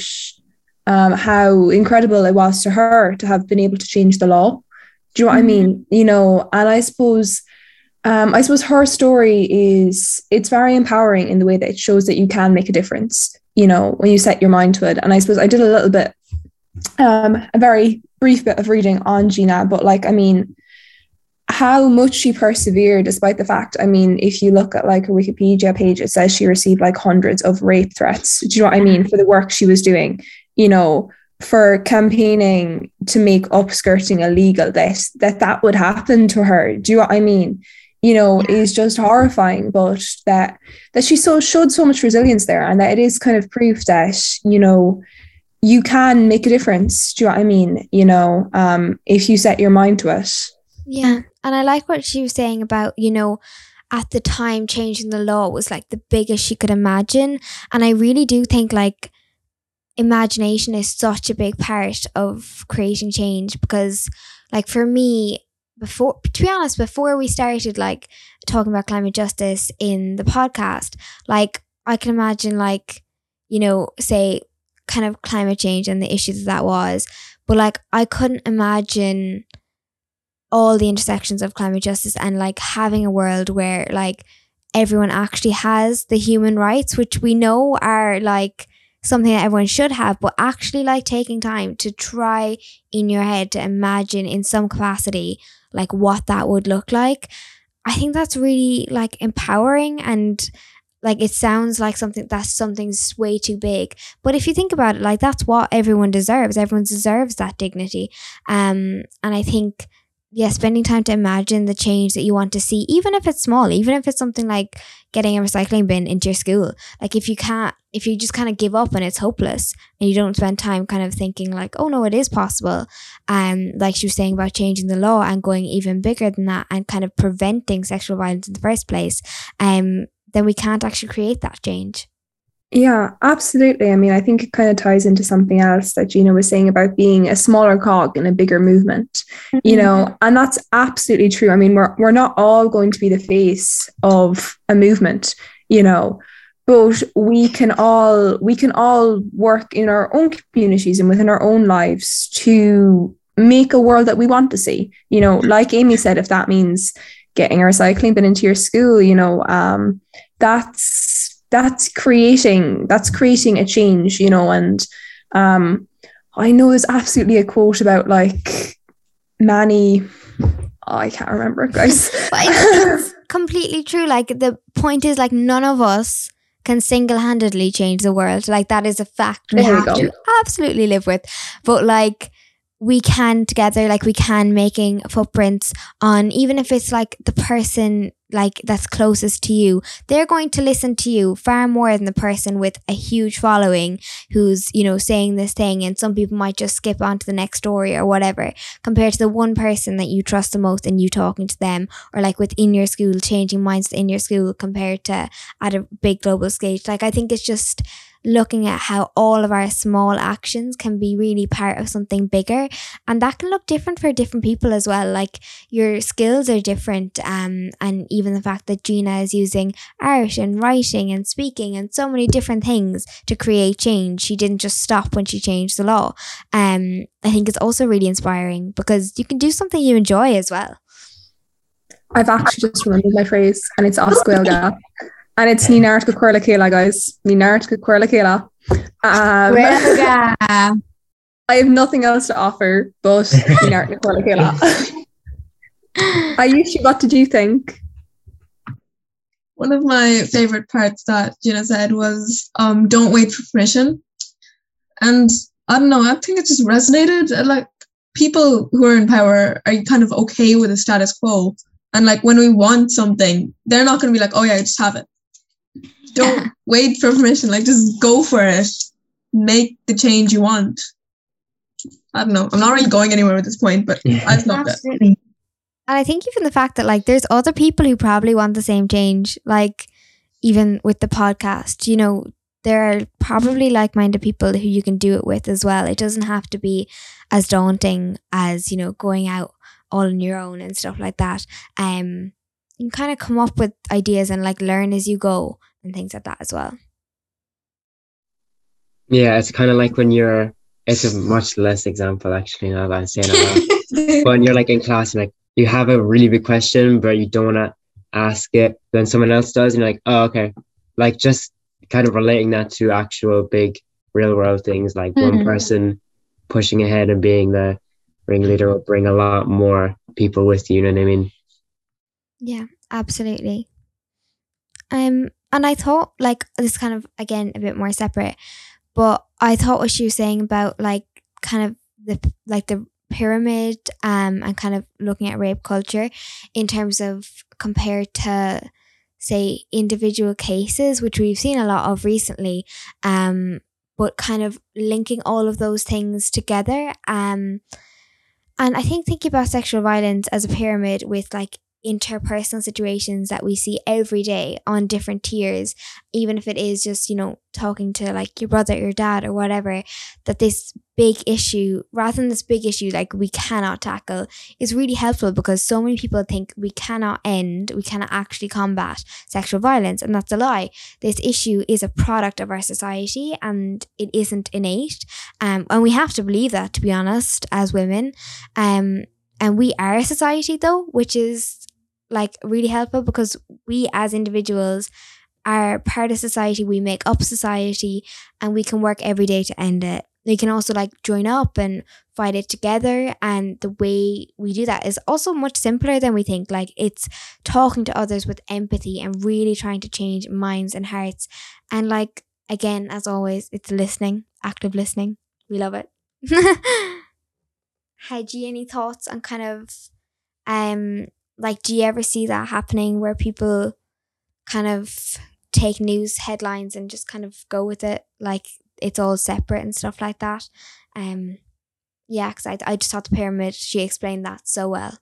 um, how incredible it was to her to have been able to change the law Do you know what I mean? You know, and I suppose um, I suppose her story is it's very empowering in the way that it shows that you can make a difference, you know, when you set your mind to it. And I suppose I did a little bit, um, a very brief bit of reading on Gina, but like, I mean, how much she persevered despite the fact, I mean, if you look at like her Wikipedia page, it says she received like hundreds of rape threats. Do you know what I mean? For the work she was doing, you know, for campaigning to make upskirting illegal, that that that would happen to her. Do you know what I mean? You know is just horrifying but that that she so showed so much resilience there and that it is kind of proof that you know you can make a difference. Do you know what i mean? You know um if you set your mind to it. Yeah. And i like what she was saying about you know at the time changing the law was like the biggest she could imagine. And i really do think like imagination is such a big part of creating change because like for me before to be honest before we started like talking about climate justice in the podcast like i can imagine like you know say kind of climate change and the issues that, was but like i couldn't imagine all the intersections of climate justice and like having a world where like everyone actually has the human rights which we know are like something that everyone should have, but actually like taking time to try in your head to imagine in some capacity like what that would look like. I think that's really like empowering and like it sounds like something that's something's way too big. But if you think about it like that's what everyone deserves. Everyone deserves that dignity. Um and i think yeah, spending time to imagine the change that you want to see, even if it's small, even if it's something like getting a recycling bin into your school. Like if you can't, if you just kind of give up and it's hopeless and you don't spend time kind of thinking like, oh no, it is possible. Um, like she was saying about changing the law and going even bigger than that and kind of preventing sexual violence in the first place, um, then we can't actually create that change. Yeah, absolutely. I mean, I think it kind of ties into something else that Gina was saying about being a smaller cog in a bigger movement, mm-hmm. you know, and that's absolutely true. I mean, we're, we're not all going to be the face of a movement, you know, but we can all we can all work in our own communities and within our own lives to make a world that we want to see. You know, like Amy said, if that means getting a recycling bin into your school, you know, um, that's that's creating that's creating a change you know and um i know there's absolutely a quote about like Manny oh, i can't remember it guys it's completely true like the point is like none of us can single-handedly change the world like that is a fact we have to absolutely live with. But like we can together like we can making footprints on even if it's like the person like that's closest to you they're going to listen to you far more than the person with a huge following who's you know saying this thing and some people might just skip on to the next story or whatever compared to the one person that you trust the most and you talking to them or like within your school changing minds in your school compared to at a big global stage. Like i think it's just looking at how all of our small actions can be really part of something bigger. And that can look different for different people as well. Like your skills are different um and even the fact that Gina is using art and writing and speaking and so many different things to create change. She didn't just stop when she changed the law. Um I think it's also really inspiring because you can do something you enjoy as well. I've actually just remembered my phrase and it's and it's ní náart go cuairla chéile guys ní náart go cuairla chéile um, I have nothing else to offer but ní náart go cuairla chéile Ayushi, what did you think? One of my favorite parts that Gina said was um, don't wait for permission. And I don't know, I think it just resonated. Like people who are in power are kind of okay with the status quo. And like when we want something, they're not going to be like, oh yeah, I just have it don't wait for permission. Like just go for it. Make the change you want. I don't know. I'm not really going anywhere at this point, but yeah. I've loved Absolutely. it. And I think even the fact that like there's other people who probably want the same change, like even with the podcast, you know, there are probably like-minded people who you can do it with as well. It doesn't have to be as daunting as, you know, going out all on your own and stuff like that. Um you kind of come up with ideas and like learn as you go and things like that as well. Yeah, it's kind of like when you're it's a much less example actually now that I'm saying it. when you're like in class and like you have a really big question, but you don't want to ask it, then someone else does, and you're like, oh, okay. Like just kind of relating that to actual big real world things, like mm-hmm. one person pushing ahead and being the ringleader will bring a lot more people with you, you know what I mean? Yeah, absolutely. Um, and I thought like this kind of again a bit more separate, but I thought what she was saying about like kind of the like the pyramid um and kind of looking at rape culture in terms of compared to say individual cases which we've seen a lot of recently um but kind of linking all of those things together um and I think thinking about sexual violence as a pyramid with like interpersonal situations that we see every day on different tiers, even if it is just, you know, talking to like your brother, your dad, or whatever, that this big issue, rather than this big issue like we cannot tackle, is really helpful because so many people think we cannot end, we cannot actually combat sexual violence. And that's a lie. This issue is a product of our society and it isn't innate. Um, and we have to believe that, to be honest, as women. Um, and we are a society though, which is like really helpful because we as individuals are part of society, we make up society and we can work every day to end it. We can also like join up and fight it together. And the way we do that is also much simpler than we think. Like it's talking to others with empathy and really trying to change minds and hearts. And like, again, as always, it's listening, active listening. We love it. Had you any thoughts on kind of um like do you ever see that happening where people kind of take news headlines and just kind of go with it? Like it's all separate and stuff like that? Um yeah because I, I just thought the pyramid she explained that so well.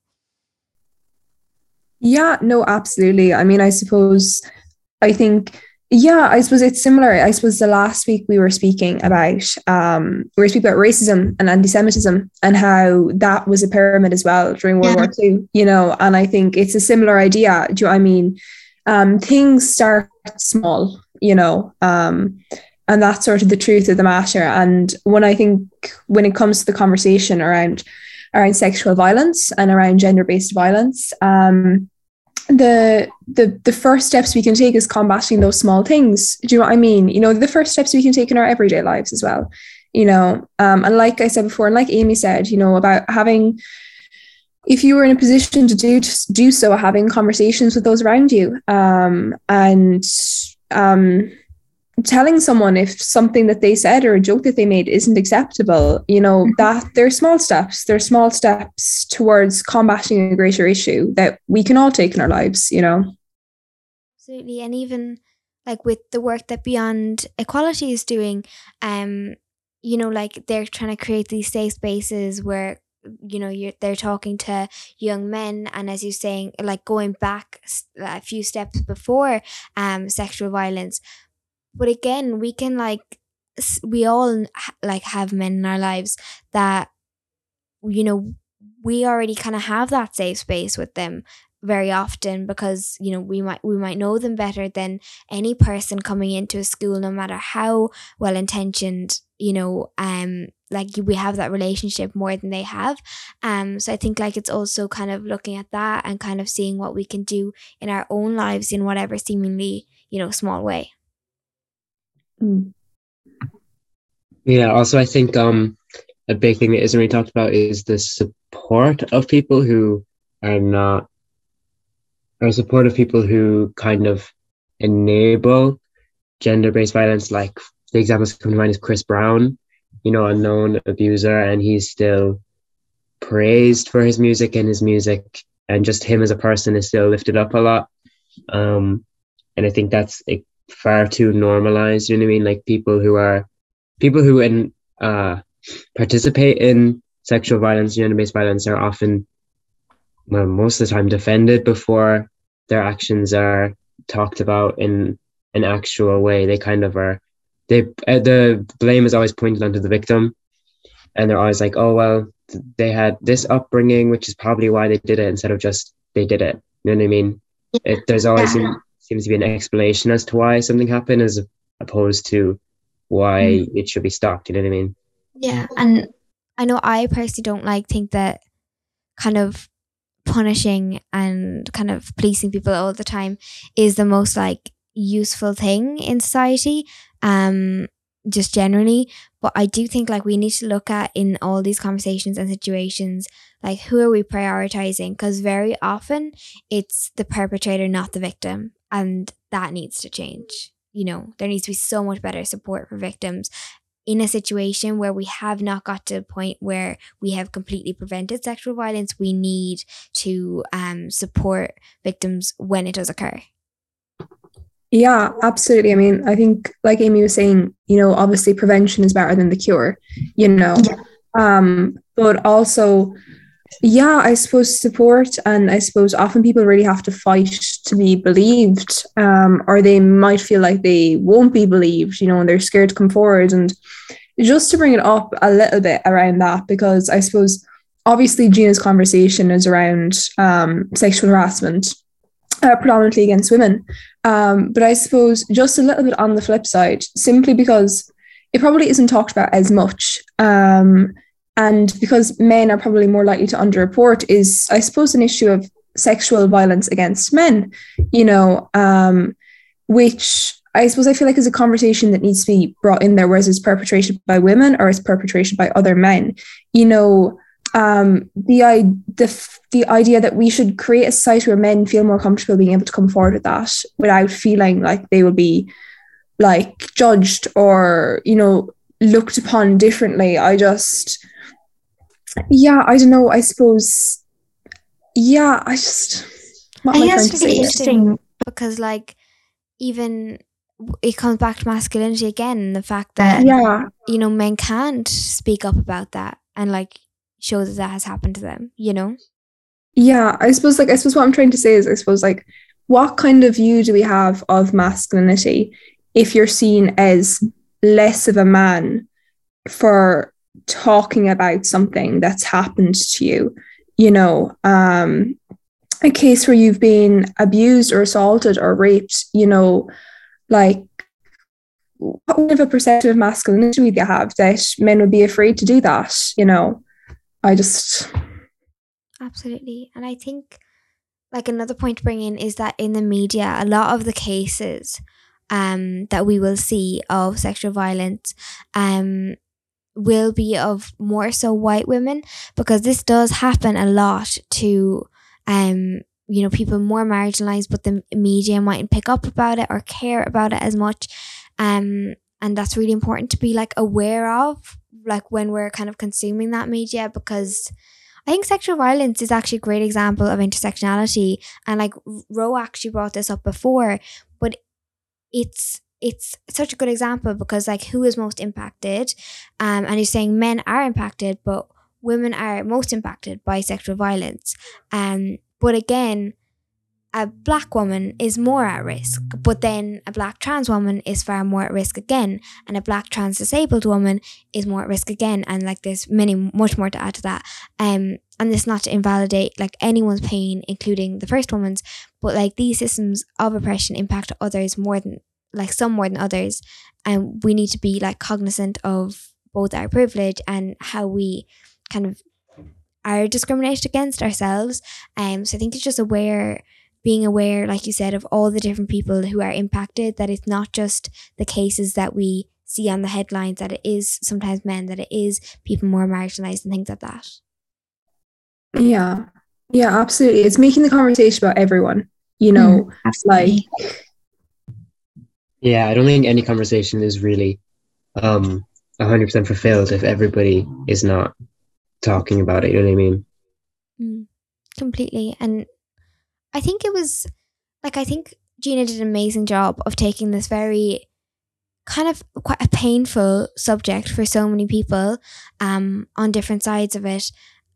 Yeah no absolutely. I mean i suppose i think yeah, I suppose it's similar. I suppose the last week we were speaking about um we were speaking about racism and anti-Semitism and how that was a pyramid as well during World yeah. War II, you know, and I think it's a similar idea. Do you know I mean? Um things start small, you know, um and that's sort of the truth of the matter. And when I think when it comes to the conversation around around sexual violence and around gender-based violence, um, the the the first steps we can take is combating those small things. Do you know what I mean? You know, the first steps we can take in our everyday lives as well. You know, um, and like I said before, and like Amy said, you know, about having if you were in a position to do to do so, having conversations with those around you, um, and um, telling someone if something that they said or a joke that they made isn't acceptable you know mm-hmm. that they're small steps. They're small steps towards combating a greater issue that we can all take in our lives you know? Absolutely. And even like with the work that beyond equality is doing um you know like they're trying to create these safe spaces where you know you're they're talking to young men. And as you're saying like going back a few steps before um sexual violence but again, we can like we all like have men in our lives that you know we already kind of have that safe space with them very often because you know we might we might know them better than any person coming into a school no matter how well intentioned you know um like we have that relationship more than they have. Um so i think like it's also kind of looking at that and kind of seeing what we can do in our own lives in whatever seemingly you know small way Mm. Yeah, also I think um a big thing that isn't really talked about is the support of people who are not or support of people who kind of enable gender based violence. Like the examples come to mind is Chris Brown, you know, a known abuser, and he's still praised for his music and his music and just him as a person is still lifted up a lot. Um, and I think that's it far too normalized. You know what I mean? Like people who are people who in uh participate in sexual violence, gender-based violence, are often well most of the time defended before their actions are talked about in an actual way. They kind of are. They uh, the blame is always pointed onto the victim, and they're always like, "Oh well, they had this upbringing, which is probably why they did it," instead of just they did it. You know what I mean? It, there's always yeah seems to be an explanation as to why something happened as opposed to why mm. it should be stopped. You know what I mean? Yeah, and I know I personally don't like think that kind of punishing and kind of policing people all the time is the most like useful thing in society. Um just generally. But I do think like we need to look at in all these conversations and situations, like who are we prioritizing? Because very often it's the perpetrator, not the victim. And that needs to change. You know, there needs to be so much better support for victims in a situation where we have not got to a point where we have completely prevented sexual violence, we need to um, support victims when it does occur. Yeah, absolutely. I mean, I think, like Amy was saying, you know, obviously prevention is better than the cure, you know, yeah. um, but also, yeah, I suppose support, and I suppose often people really have to fight to be believed, um, or they might feel like they won't be believed, you know, and they're scared to come forward. And just to bring it up a little bit around that, because I suppose obviously Gina's conversation is around um, sexual harassment uh, predominantly against women. Um, but I suppose just a little bit on the flip side, simply because it probably isn't talked about as much. Um, and because men are probably more likely to underreport, is I suppose an issue of sexual violence against men, you know, um, which I suppose I feel like is a conversation that needs to be brought in there, whereas it's perpetrated by women or it's perpetrated by other men. You know, um, the, the the idea that we should create a society where men feel more comfortable being able to come forward with that without feeling like they will be like judged or you know looked upon differently. I just yeah, I don't know. I suppose yeah, I just I think that's really interesting because like even it comes back to masculinity again the fact that yeah you know men can't speak up about that and like show that that has happened to them, you know? Yeah, I suppose like I suppose what I'm trying to say is I suppose like what kind of view do we have of masculinity if you're seen as less of a man for talking about something that's happened to you, you know, um a case where you've been abused or assaulted or raped, you know, like what kind of a perception of masculinity do they have that men would be afraid to do that, you know? I just absolutely, and I think like another point to bring in is that in the media, a lot of the cases um, that we will see of sexual violence um, will be of more so white women because this does happen a lot to um, you know people more marginalized but the media mightn't pick up about it or care about it as much. Um, and that's really important to be like aware of like when we're kind of consuming that media because I think sexual violence is actually a great example of intersectionality. And like Ro actually brought this up before but it's it's such a good example because like who is most impacted um and he's saying men are impacted but women are most impacted by sexual violence um but again a black woman is more at risk, but then a black trans woman is far more at risk again, and a black trans disabled woman is more at risk again. And like there's many much more to add to that. Um, and this not to invalidate like anyone's pain, including the first woman's, but like these systems of oppression impact others more than like some more than others, and we need to be like cognizant of both our privilege and how we kind of are discriminated against ourselves. Um, so I think it's just aware being aware, like you said, of all the different people who are impacted, that it's not just the cases that we see on the headlines, that it is sometimes men, that it is people more marginalized and things like that. Yeah. Yeah, absolutely. It's making the conversation about everyone, you know, mm, like Yeah, I don't think any conversation is really um 100% fulfilled if everybody is not talking about it, you know what I mean? Mm, completely. And I think it was like I think Gina did an amazing job of taking this very kind of quite a painful subject for so many people um on different sides of it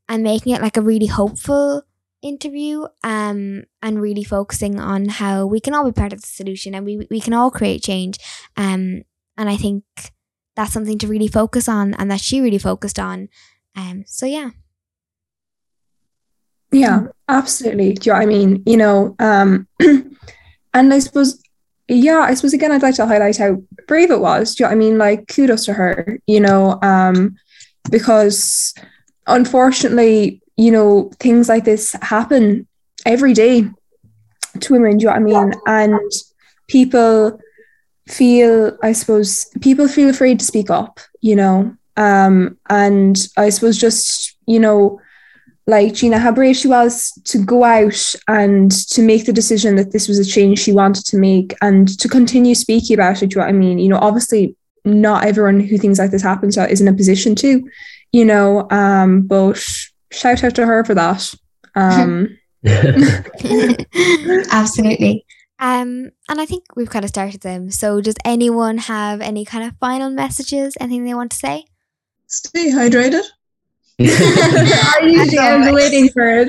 and making it like a really hopeful interview um and really focusing on how we can all be part of the solution and we we can all create change um and I think that's something to really focus on and that she really focused on um so yeah yeah, absolutely. Do you know I mean? You know, um, and I suppose, yeah, I suppose again, I'd like to highlight how brave it was. Do you know I mean? Like, kudos to her. You know, um, because unfortunately, you know, things like this happen every day to women, do you know what I mean? And people feel, I suppose, people feel afraid to speak up, you know. Um, and I suppose just, you know, like Gina, how brave she was to go out and to make the decision that this was a change she wanted to make and to continue speaking about it. Do you know what I mean? You know, obviously not everyone who things like this happens to is in a position to, you know, um, but shout out to her for that. Um, Absolutely. Um, and I think we've kind of started them. So, does anyone have any kind of final messages? Anything they want to say? Stay hydrated. I usually am waiting for it.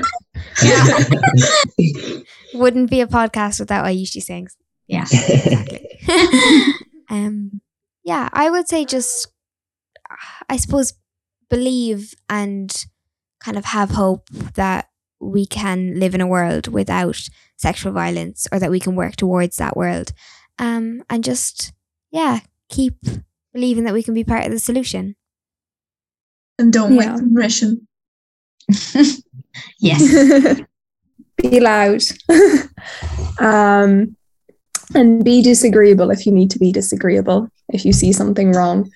Wouldn't be a podcast without I usually saying. Yeah, exactly. um, yeah, I would say just, I suppose, believe and kind of have hope that we can live in a world without sexual violence or that we can work towards that world. Um, and just, yeah, keep believing that we can be part of the solution. And don't Yeah. wait for permission. yes. be loud. um, and be disagreeable if you need to be disagreeable, if you see something wrong.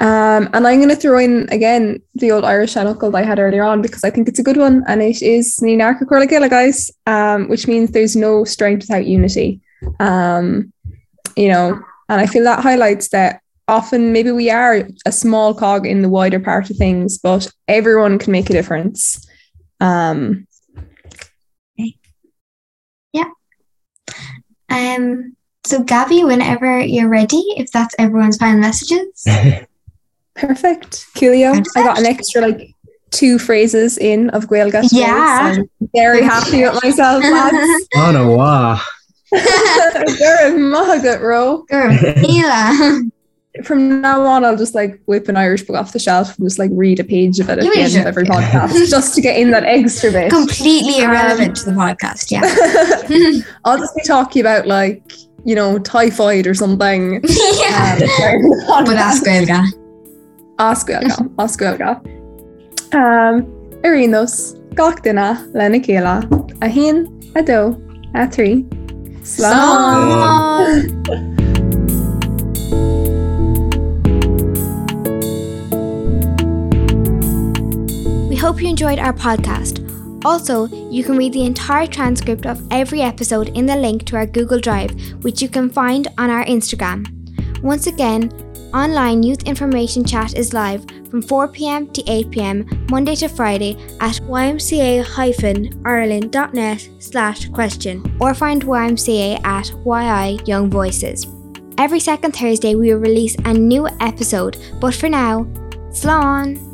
Um, and I'm going to throw in again the old Irish knuckle that I had earlier on because I think it's a good one, and it is Ninarca Corligilla, guys, um, which means there's no strength without unity. Um, you know, and I feel that highlights that often maybe we are a small cog in the wider part of things, but everyone can make a difference. Um, Um, so, Gabby, whenever you're ready, if that's everyone's final messages. Perfect. Coolio. I got an extra like two phrases in of Gaeilge. today, Yeah. I'm very happy with myself, lads. oh no, wow. You're a mugget, bro. Mila. From now on, I'll just like whip an Irish book off the shelf and just like read a page of it at You the end should. of every podcast just to get in that extra bit. Completely Um, irrelevant to the podcast, yeah. I'll just be talking about like, you know, typhoid or something. Um, yeah. during the But that's podcast. Gaeilge. Oscuelga, Oscuelga. Um, Arinos, gach dina, lena céla, a hin, a do, a trí. Slán. We hope you enjoyed our podcast. Also, you can read the entire transcript of every episode in the link to our Google Drive, which you can find on our Instagram. Once again, online youth information chat is live from 4pm to 8pm Monday to Friday at ymca-ireland.net slash question or find YMCA at YI Young Voices. Every second Thursday we will release a new episode, but for now, Slán!